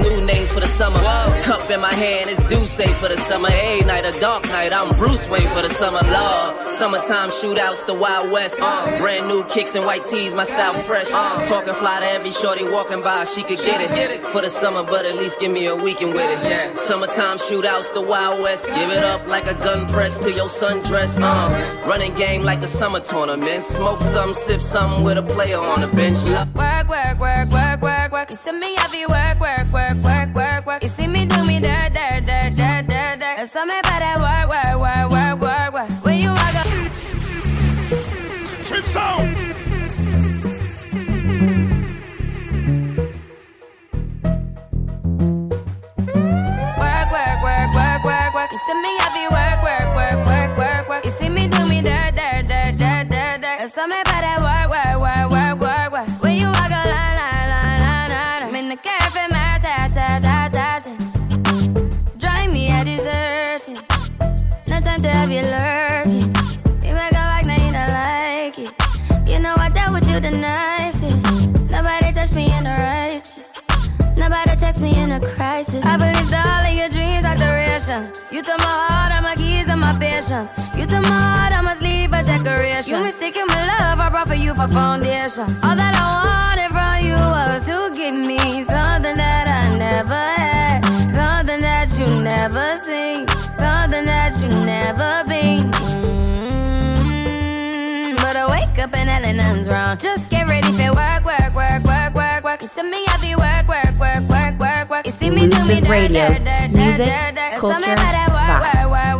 New names for the summer. Cup in my hand is Duce for the summer. A night, a dark night. I'm Bruce Wayne for the summer. Love. Summertime shootouts, the Wild West. Uh. Brand new kicks and white tees, my style fresh. Uh. Talking fly to every shorty walking by, she could get it. For the summer, but at least give me a weekend with it. Summertime shootouts, the Wild West. Give it up like a gun press to your sundress. Uh, uh. running game like the summer tournament. Smoke some, sip some with a player on the bench. Love. Work, work, work, work, work, work. You see me heavy work, work, work, work, work, work. You see me do me dirt, dirt, dirt, dirt, dirt, dirt. There's something about that work, work, work, work, work, work. When you walk up, Switch sound. work, work, work, work, work, work. You see me heavy work, work, work, work, work, work. You see me do me dirt, dirt, dirt, dirt, dirt, dirt. There's something about that work, work, work, work, work, mistaken my love, I brought for you for foundation. All that I wanted from you was to give me something that I never had, something that you never seen, something that you never been. Mm, But I wake up and nothing's wrong. Just get ready for work, work, work, work, work, work. You see me work, work, work, work, work, work. You see me do me dirt, dirt, dirt, Music, dirt, dirt. culture, about that work, work, work,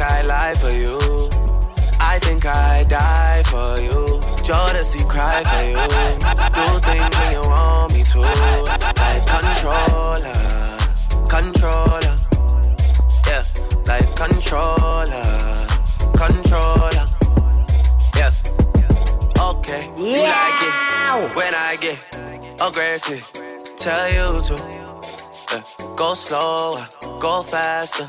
I lie for you. I think I die for you. Jodeci cry for you. Do things when you want me to. Like controller, controller. Yeah, like controller, controller. Yeah. Okay, you like it when I get aggressive. Tell you to yeah. go slower, go faster,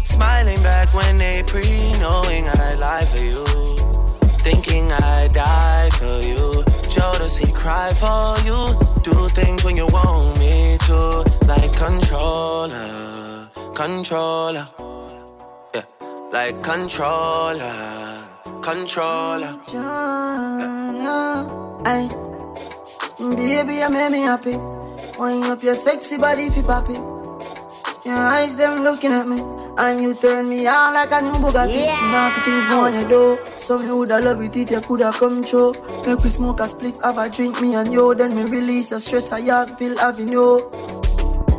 smiling back when they pre knowing I lie for you. Thinking I die for you. Jodeci cry for you. Do things when you want me to. Like controller, controller. Yeah, like controller, controller. Ay, baby, you make me happy. Wind up your sexy body you poppy. Your eyes them looking at me, and you turn me on like a new Bugatti. Yeah. Naughty things go on your door. So me woulda love it if you coulda come true. Make we smoke a spliff, have a drink, me and you. Then me release the stress I have, feel having you.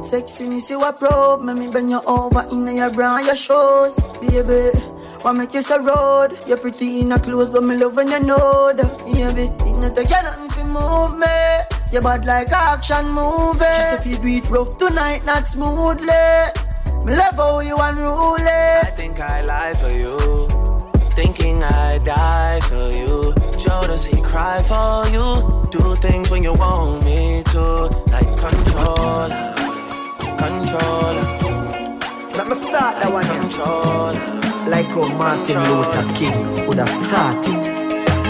Sexy me see what probe, make me bend you over in your bra and your shoes, baby. What make you so road? You're pretty in a clothes, but me love when you know that, baby. It not take you nothing to move me. You bad like action movie. Just if you do it rough tonight, not smoothly. Me love how you unruly. I think I lie for you. thinking I die for you. Jodeci cry for you. Do things when you want me to, like controller, controller. Let me start that one. Controller. Like how Martin Luther King would have started.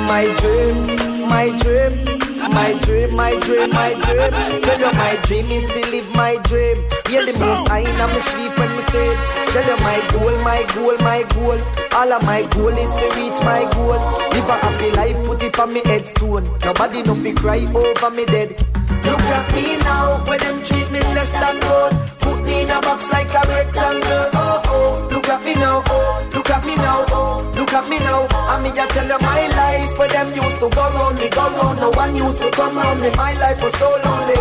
My dream, my dream. My dream, my dream, my dream. Tell you my dream is to live my dream. Yeah, the most I in me sleep when me say. Tell you my goal, my goal, my goal. All of my goal is to reach my goal. Live a happy life, put it on me headstone. Nobody no fi cry over me dead. Look at me now, when them treat me less than gold. In a box like a rectangle. Oh oh, look at me now. Oh, look at me now. Oh, look at me now. I me just tell you my life where them used to go round me, go round. No one used to come round me. My life was so lonely.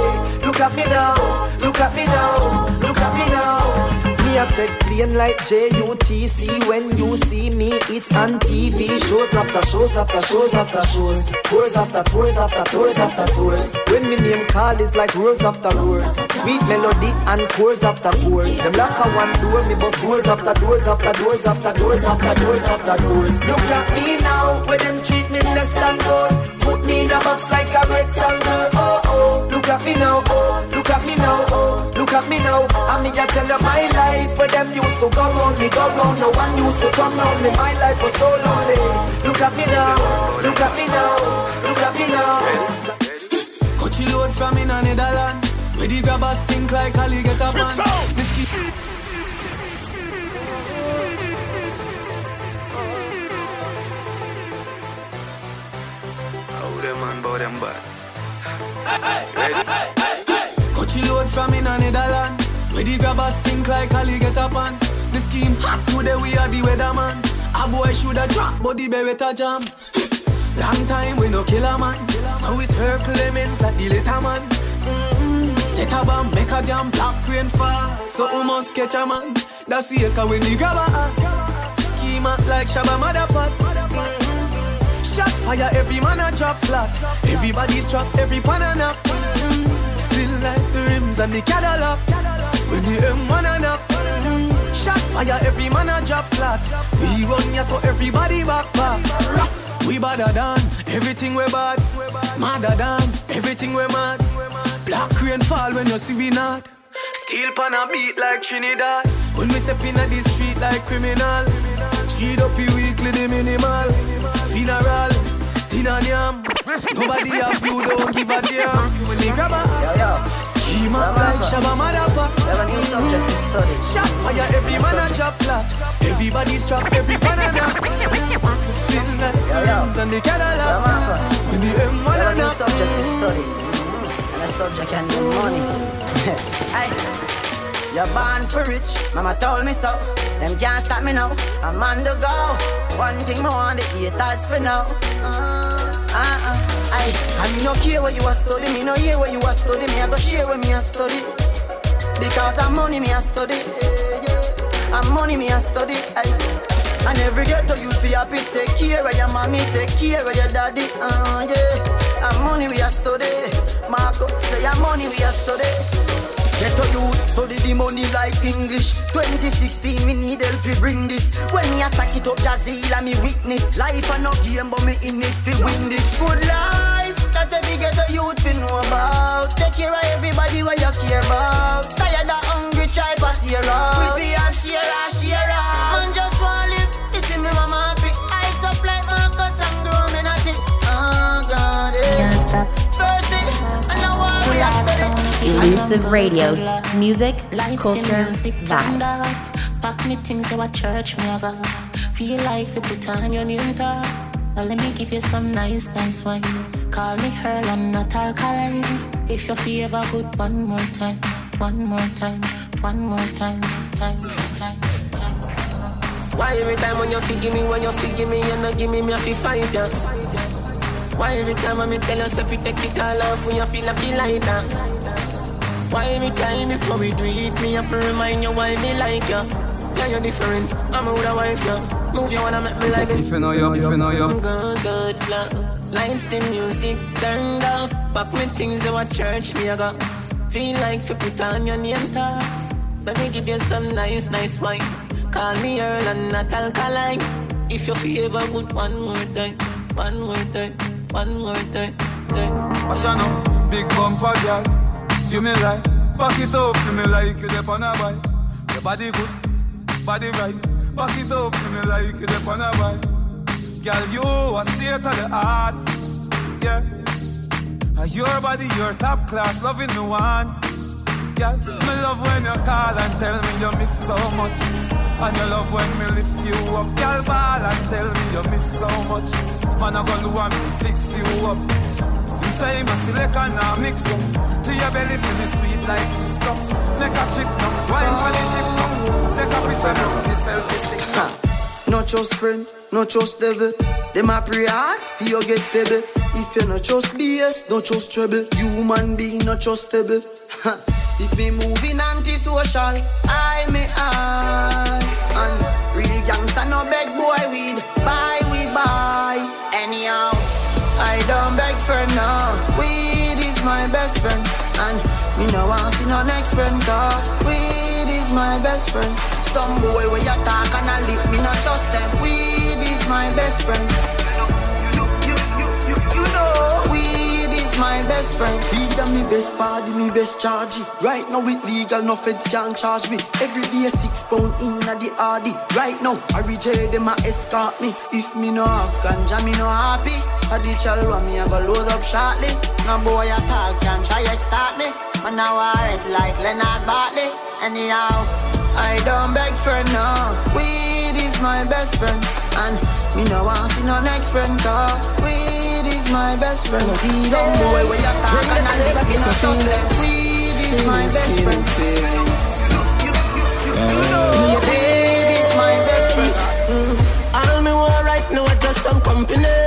Look at me now. Look at me now. Look at me now. Me a take plane like JUTC When you see me, it's on TV Shows after shows after shows after shows. Tours after tours after tours after tours. When me name call is like roars after roars Sweet melody and chords after chords. Them lock a one door, me bust doors after doors after doors after doors after doors after doors. Look at me now, when them treat me less than gold. Put me in a box like a rectangle. Oh at me now, oh Look at me now, oh Look at me now, I me a tell you my life Where them used to go round me, go round. No one used to come round me, my life was so lonely. Look at me now, look at me now Look at me now. Coachy load from in a Netherland Where the grabbers think like Ali get a man. Whiskey How them man bow them back? Coachy load from in Netherland Where the grabbers think like Ali get a pan. The scheme hot today we are the weatherman. A boy shoulda drop but the beretta jam. Long time we no kill a man. So it's her Clemens like the later man. Mm-mm. Set a bomb, make a jam, black rain fall. So we must catch a man. That's the echo when the grabber Scheme Schema like Shabba Mm-mm. Shot fire, every man a drop flat. Everybody's trapped, every pan a knock Mm. Feel like the rims and the Cadillac. When the M1 a knock Mm. Shot fire, every man a drop flat. We run ya so everybody back back. We badder than everything we bad. Madder than everything we mad. Black rain fall when you see we not. Steel pan a beat like Trinidad. When we step in the street like criminal. Cheat up you weekly the minimal Funeral, and yam Nobody have you, don't give a damn. When they grab a Schema like Shabba Madapa Have a new subject to study. Shot fire, every man a drop flat. Everybody's trapped, every banana. Swing like rims and the Cadillac. When the M1 Have a a new subject to study. And a subject can be money. You're born for rich, mama told me so. Them can't stop me now. I'm on the go. One thing more on the haters for now. Uh, uh, uh. Aye. And me no care where you are study, me no hear where you are study. Me I go share where me a study. Because I'm money me a study. I'm money me a study. Aye. And every ghetto you feel happy, take care of your mommy, take care of your daddy. Uh, yeah. And money we a study. Marco say your money we a study. Ghetto youth study the money like English. 2016 we need help to bring this. When me a stack it up, Jazzy and me witness. Life a no game, but me in it fi win this. Good life that every ghetto youth fi know about. Take care of everybody what you care about. Tired of hungry try pat tear out. Elusive Radio. Music, culture, music vibe. Pack me things so at church me I go. Feel like you put on your name tag. Now let me give you some nice, nice wine. Call me Earl, I'm not alkaline. If you feel ever good, one more time, one more time, one more time, time, time. Why every time when you forgive me, when you forgive me, you not give me, me have to fight ya? Why every time when me tell yourself you take it all off when you feel like you like that? Why every time before we do it, me have to remind you why me like ya? Yeah, you're different, I'm a older wife, yeah. Move you wanna make me like this. If you know you, if you know you Good, good, love. Lights, the music turned up. Back me things you at church, me I got. Feel like you put on your name tag. Let me give you some nice, nice wine. Call me Earl and not alkaline. If you feel ever good, one more time, one more time, one more time, time. Watch out now, big bumper girl, give me right. Back it up for me like you dep on a bike. Your body good, body right. Back it up for me like you dep on a bike. Girl, you a state of the art, yeah. And Your body, your top class, loving me want. Girl, me love when you call and tell me you miss so much. And you love when me lift you up. Girl, ball and tell me you miss so much. Man, I gonna want me fix you up. Say my select and now mix up. To your belly feel me sweet like this cup. Make a chick up, wine for the tip up. Take a picture of the selfie stick. Not just friend, not just devil. Them a pray hard for you get pebble. If you not just BS, not just trouble. Human being not just stable. if me moving antisocial, I may I. And real gangster no beg boy weed. Is my best friend. And me no want see no next friend car. Weed is my best friend. Some boy where you talk and a lip, me not trust them. Weed is my best friend. My best friend. Weed and me best party, me best charge. Right now it legal, no feds can charge me. Every day six pound in a the RD. Right now, I reject them a escort me. If me no have ganja, me no happy. I the chalwa me I go load up shortly. No boy at all can try extort me. Man now I red like Leonard Bartley. Anyhow. I don't beg for no. Weed is my best friend, and me no want see no next friend. Cause weed is my best friend. Some boy where you talk and I live, me not trust them. Weed is my best friend. You know, weed is my best friend. All me want right now is just some company.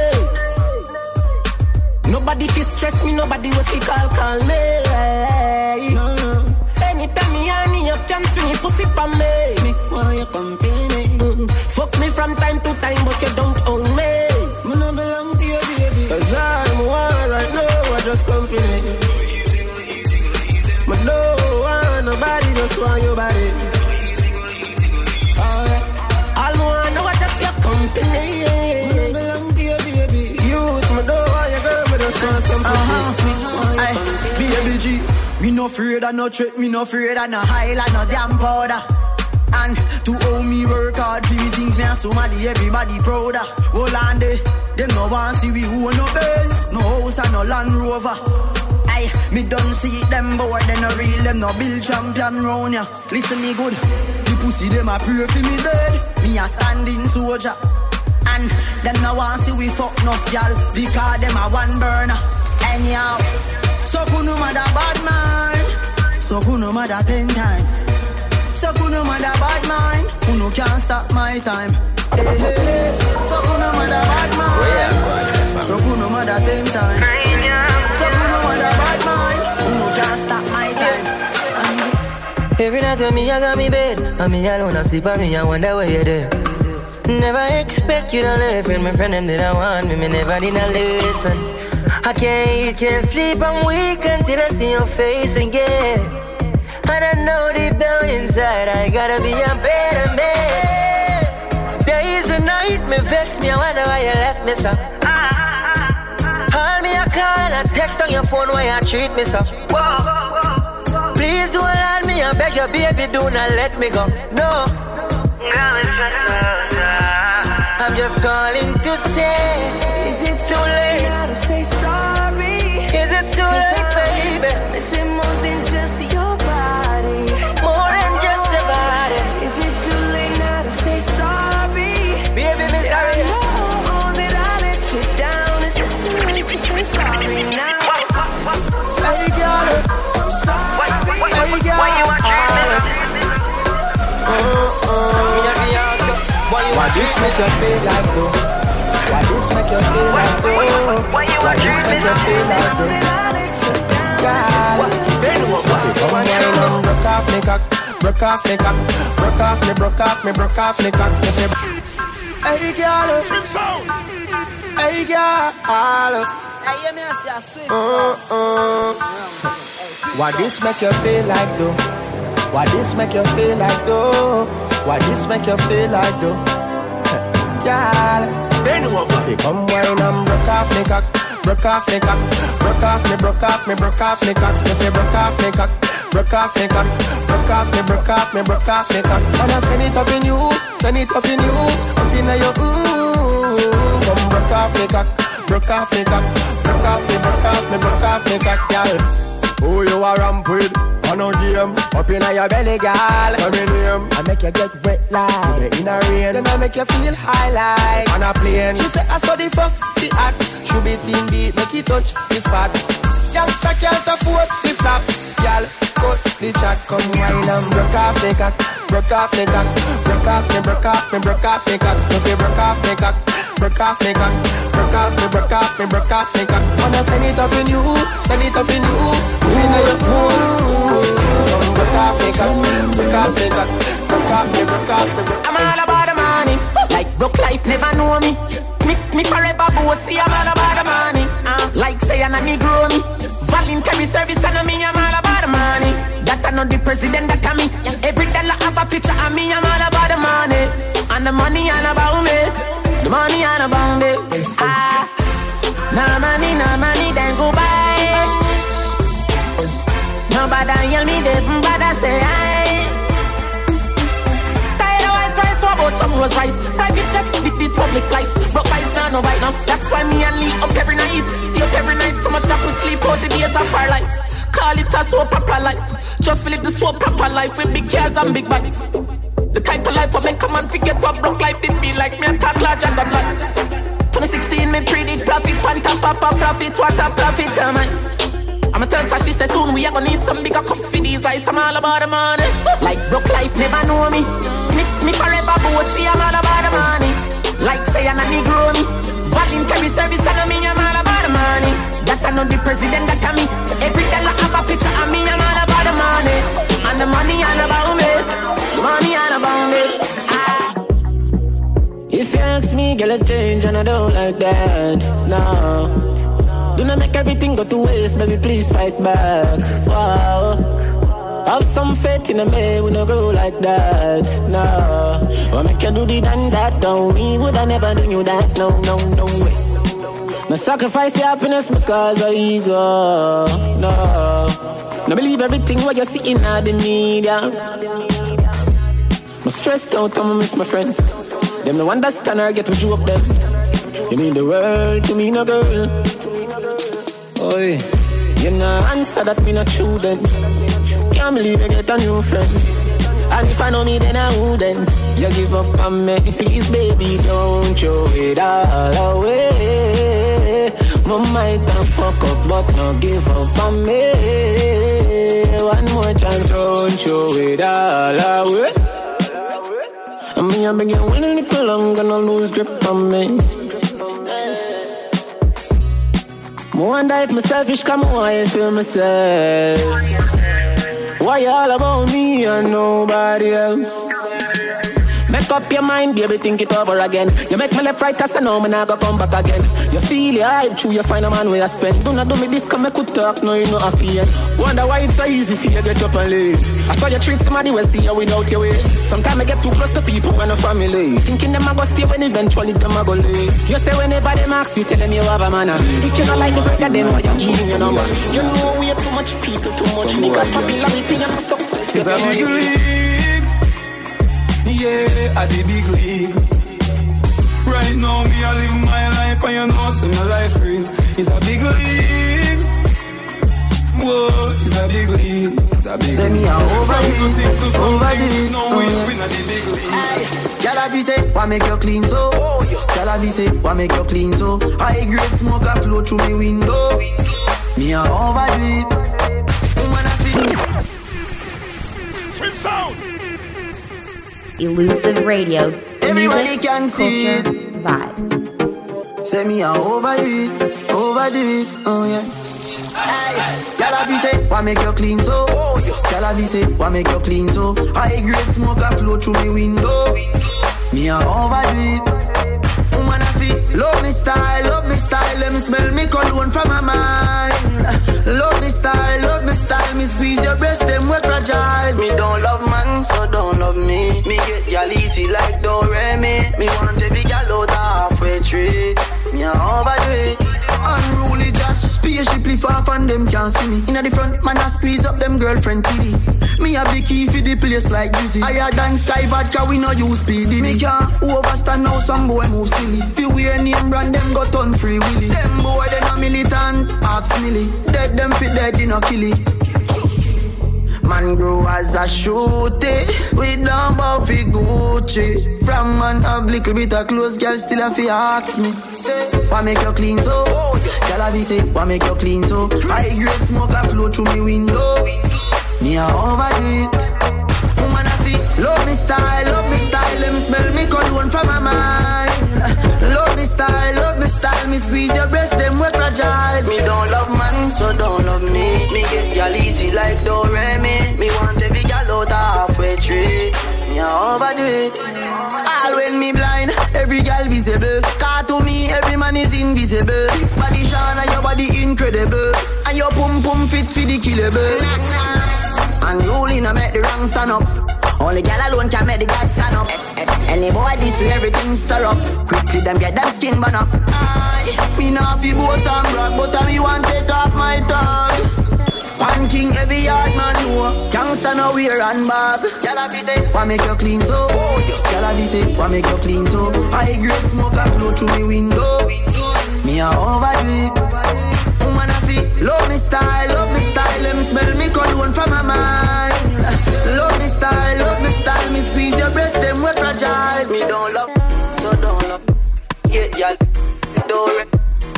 Nobody fi stress me, nobody will fi call call me. Me up, can swing your pussy for me. Me want your company. Mm. Fuck me from time to time, but you don't own me. Me no belong to you, baby. Cause I'm one right now, I just company. Me no want nobody, just want your body. Alright. All me want now, I just your company. Me no belong to you, baby. Youth, me no want your girl, me just want some pussy. Uh huh. Aye, baby G. Me no afraid of no threat, me no afraid of no highlight, no damn powder. And to owe me work hard for me things, me and somebody, everybody prouder. Hold on there, them no want see we own no Benz, no house and no Land Rover. Aye, me done see them boy, they no real, them no build champion round ya. Listen me good, the pussy them a pray for me dead, me a standing soldier. And them no want see we fuck no y'all, because them a one burner. Anyhow. So kuno mother bad mind. So kuno mother ten time. So kuno mother bad mind. Kuno can't stop my time. Hey, hey, hey. So kuno mother bad mind. So kuno mother ten time. So kuno mother bad mind. Kuno can't stop my time. Every night when me I got me bed And me alone asleep and me I wonder where you're there Never expect you to leave And my friend them did I want me Me never did not listen I can't eat, can't sleep, I'm weak until I see your face again. And I know deep down inside I gotta be a better man. Days and night me vex me, I wonder why you left me so. Call me a call a text on your phone why you treat me so. Whoa. Please hold on me, I beg you, baby, do not let me go. No. I'm just calling to say, is it too late? Gotta say sorry. Is it too late, baby? Missing more than just your body. More than just your body. Is it too late now to say sorry? Baby, me sorry. I know that I let you down. Is it too late to say sorry now? Hey, girl. Hey, girl. Why you want Why this make you uh-uh. feel like though? Why this make you feel like though? Why this make you feel like though? God, they know what Come on, yeah, broke off me cock, broke off me cock, broke off me, broke off me, broke off me cock. If you Hey girl, hey girl, uh-uh. Why this make you feel like though? Why this make you feel like though? Why this make you feel like though? girl. Bend over. If you come wine and broke off me cock, broke off me cock, broke off me, broke off me, broke off me cock. If you broke off me cock, broke off me cock, broke off me, broke off me, broke off me cock. And I send it up in you, send it up in you, up in your mmm. Come broke off me cock, broke off me cock, broke off me, broke off me, broke off me cock, girl. Who you a ramp with? On a game, up in your belly, girl. Say me name. I make you get wet like in a rain. Then I make you feel high like on a plane. She say I saw the fuck the act. Should be team beat, make it touch the spot. Youngster can't afford the flap. Girl, cut the chat, come wine and broke off the cock, broke off the cock, broke off me, broke off me, broke off me cock. If you broke off me cock, broke off me cock, broke off me, broke off me, broke off me cock. Wanna send it up in you, send it up in you, in your mood. Know me. Me, me forever bossy. I'm all about the money. Uh, like say I'm a Negro me. Voluntary service and me. I'm all about the money. That I know the president that I me. Every dollar have a picture of me. I'm all about the money. And the money all about me. The money all about me. Ah, no money, no money, then go buy. Nobody yell me, they bother say I. rose rice? Private jets, this these public flights. Broke price now, no right now. That's why me and Lee up every night. Stay up every night, so much that we sleep out the days of our lives. Call it a so proper life. Just live the so proper life with big cars and big bikes. The type of life I make a man forget what broke life did feel like me and talk larger than life. 2016, me predict profit, panta, papa, profit, what a profit, am I? I'ma tell her, she said soon we are gonna need some bigger cups for these eyes. I'm all about the money. Like broke life never know me. Me, forever bossy, I'm all about the money. Like say I'm a Negro me. Voluntary service and me, I'm all about the money. That I know the president that I me. Every dollar have a picture of me, I'm all about the money. And the money all about me. Money all about me. Ah. If you ask me, girl, I change and I don't like that. No. Do not make everything go to waste, baby, please fight back. Wow. Have some faith in a man, we no grow like that. No. Or make you do the done that, don't me. Would I never do you that? No, no, no way. No sacrifice your happiness because of ego. No. No believe everything what you see in the media. I'm stressed out, I'm miss my friend. Them no understand or get to joke them. You mean the world to me, no girl. Oi, you know answer that me not true then. Believe you get a new friend. And if I know me, then I wouldn't. You give up on me, please, baby, don't throw it all away. My might have fuck up, but no give up on me. One more chance, don't throw it all away. I mean, I've been getting a little longer, no lose grip on me. I wonder if my selfish come on, I feel myself. Why you all about me and nobody else? Make up your mind, baby, think it over again. You make me left right, I know me not go come back again. You feel your hype, true, you find a man where you spend. Do not do me this, come make could talk, no, you know I fear. Wonder why it's so easy for you to get up and leave. I saw you treat somebody well, see you without your way. Sometimes I get too close to people and a family. Thinking them I go stay when eventually them I go leave. You say whenever them ask you, tell them you have a manner. If you don't like the brother, then why you give me your number? You know we have too much people, too much nigga. Popularity and success. A big league. Yeah, at the big league. Right now, me I live my life, and you know, see my life real. It's a big league. Whoa, it's a big league. It's a big Say me a over From it, over something. it, No, oh, we uh-huh. yeah. win at the big league. Gyal a be say, why make you clean so? Gyal a be say, why make you clean so? High grade smoke a flow through me window. Me a overdo it. Woman a feel. Swim sound. Elusive Radio. Everybody Music, can see culture, it. vibe. Say me a overdo it, overdo it, oh yeah. Gyal a be say, why make you clean so? Gyal a be say, why make you clean so? High grade smoke a flow through me window. Me a overdo it. Woman a feel, love me style, love me style. Let me smell me cologne from my mind. Love me style, love me style. Me squeeze your breast, them we fragile. Me don't love man, so don't love me. Me get y'all easy like Doremi. Me want every gal out off and them can't see me. Inna the front, man, I squeeze up them girlfriend TV. Me have the key for the place like Dizzy. Higher than Sky Vodka, we no use PD. Me can't overstand now, some boy move silly. Fi wear name brand, them go turn free willy. Them boy, they no militant, ask milly. Dead them fit dead, they no kill it. Man grow as a shooty We don't fi Gucci From man have little bit of clothes Girl still a fi ask me. Say, why make you clean so? Girl a be say, why make you clean so? High grade smoke a flow through me window. Me a overdo it. Woman a fi love me style, love me style. Let me smell me cologne from my mind. Love me style, love me style. Me squeeze your breast, them we fragile. Me don't love man, so don't love me. Me get y'all easy like Doremi Me want every gal out halfway tree A overdo it All when me blind, every gal visible Car to me, every man is invisible body shine and your body incredible And your pum pum fit for the killable And rolling, I make the wrong stand up only gal alone can make the God stand up. Any boy this way everything stir up. Quickly them get them skin burn up. Aye, me not fi boast and brag, but I me want take off my tag. One king every yard man know. Gangsta no wear and bob. Gal a say, why make you clean so? Gal a say, why make you clean so? High grade smoke a flow through me window. Me a overdo it. Woman a fi love me style, love me style. Let me smell me cologne from my mind. Love me style, love me style. Me squeeze your breast, them we fragile. Me don't love,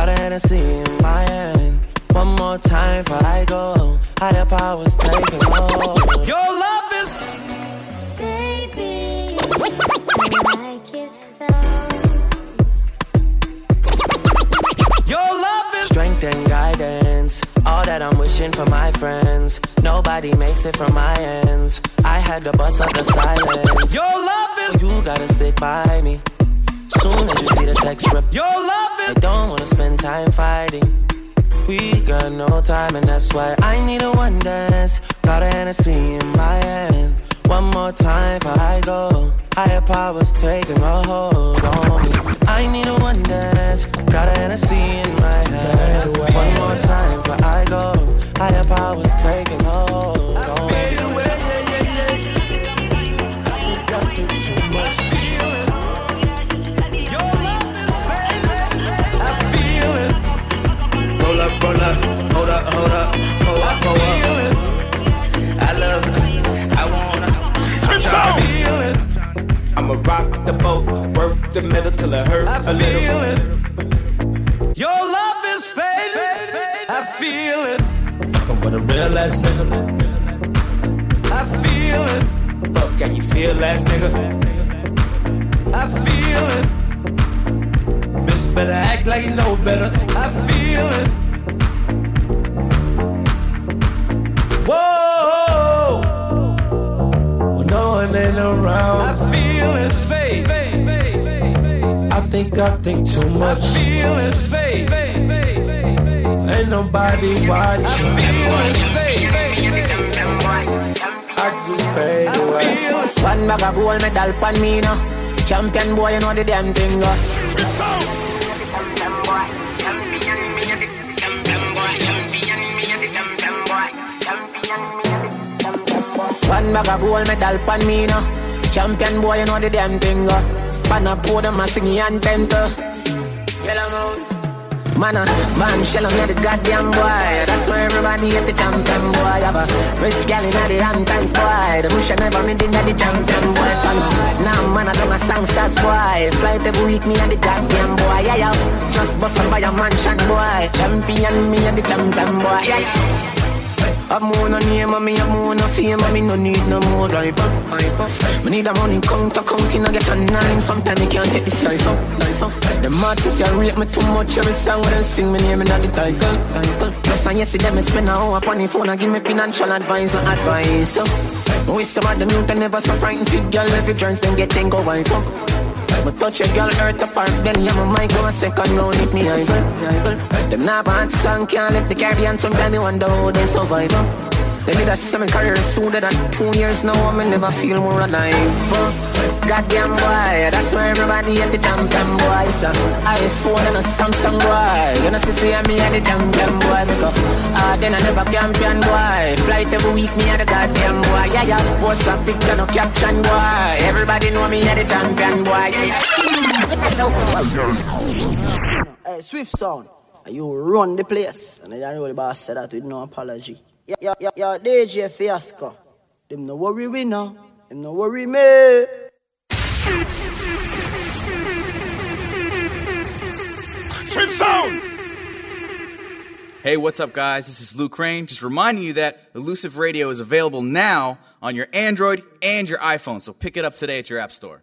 Got a Hennessy in my hand. One more time before I go. Higher powers taking a hold. Your love is. Baby, I kiss Your love is. Strength and guidance. All that I'm wishing for my friends. Nobody makes it from my ends. I had to bust up the silence. Your love is. You gotta stick by me. Soon as you see the text rip. Your love is. I don't wanna spend time fighting. We got no time, and that's why I need a one dance. Got a Hennessy in my hand. One more time before I go. Higher powers taking a hold on me. I need a one dance. Got a Hennessy in my hand. One more time before I go. Higher powers taking a hold on me. Fade away, yeah, yeah, yeah. I've been too much. Roll up, roll up, hold up, hold up, hold up, hold up. I love, I wanna, I'm tryna I'ma rock the boat, work the middle till it hurt a little. It. Your love is fading. I feel it. Fucking with a real ass nigga. I feel it. Fuck, can you feel ass nigga? I feel it. Bitch, better act like you know better. I feel it. Whoa! When no one ain't around. I feel it fade. I think I think too much. I feel it fade. Ain't nobody watching. I just fade away. One bag of gold medal pan me now. Champion boy, you know the damn thing. Uh. One bag of gold medal pan me now. Champion boy, you know the damn thing. Uh. Pan a podium, I sing the anthem. to. Yellow moon. Man, uh, man, shell on the goddamn boy. That's why everybody at the champion boy. Have a rich gal in the Hamptons boy. The bush never made in the champion boy. Fan. Now, man, I don't a songsters boy. Flight every week, me and the goddamn boy. Yeah, yeah. Just bust up by a mansion boy. Champion, me and the champion boy. Yeah, yeah. I'm on a name and me I'm more no fame and me no need no more life up, up. Me need a money counter counting I get a nine. Sometimes me can't take this life up, life up. The artists you rate me too much every song when they sing me name in the title, title. Plus and yes, them spend a hour upon the phone and give me financial advice and advice. Oh. So, we some of them youth never so frightened fit girl every turns then get go wife up. But touch a girl hurt apart, then yeah, my mic go a second round if me I Them not bad song can't lift the Caribbean, sometimes me wonder how they survive. They did a seven career sooner than two years now, I me never feel more alive. Goddamn boy, that's why everybody at the jam jam boy. So iPhone and a Samsung boy. You know, see, me at the jam jam boy. Because ah, then I never champion boy. Flight every week, me at the goddamn boy. Yeah, yeah. What's a picture, no caption boy. Everybody know me at the champion boy. Yeah, yeah. So, hey, Swift Sound. You run the place. And I know the boss said that with no apology. Yeah, yeah, yeah, yeah, DJ Fiasco. Them no worry we now. Them no worry me. Swift Sound! Hey, what's up, guys? This is Luke Crane. Just reminding you that Elusive Radio is available now on your Android and your iPhone, so pick it up today at your App Store.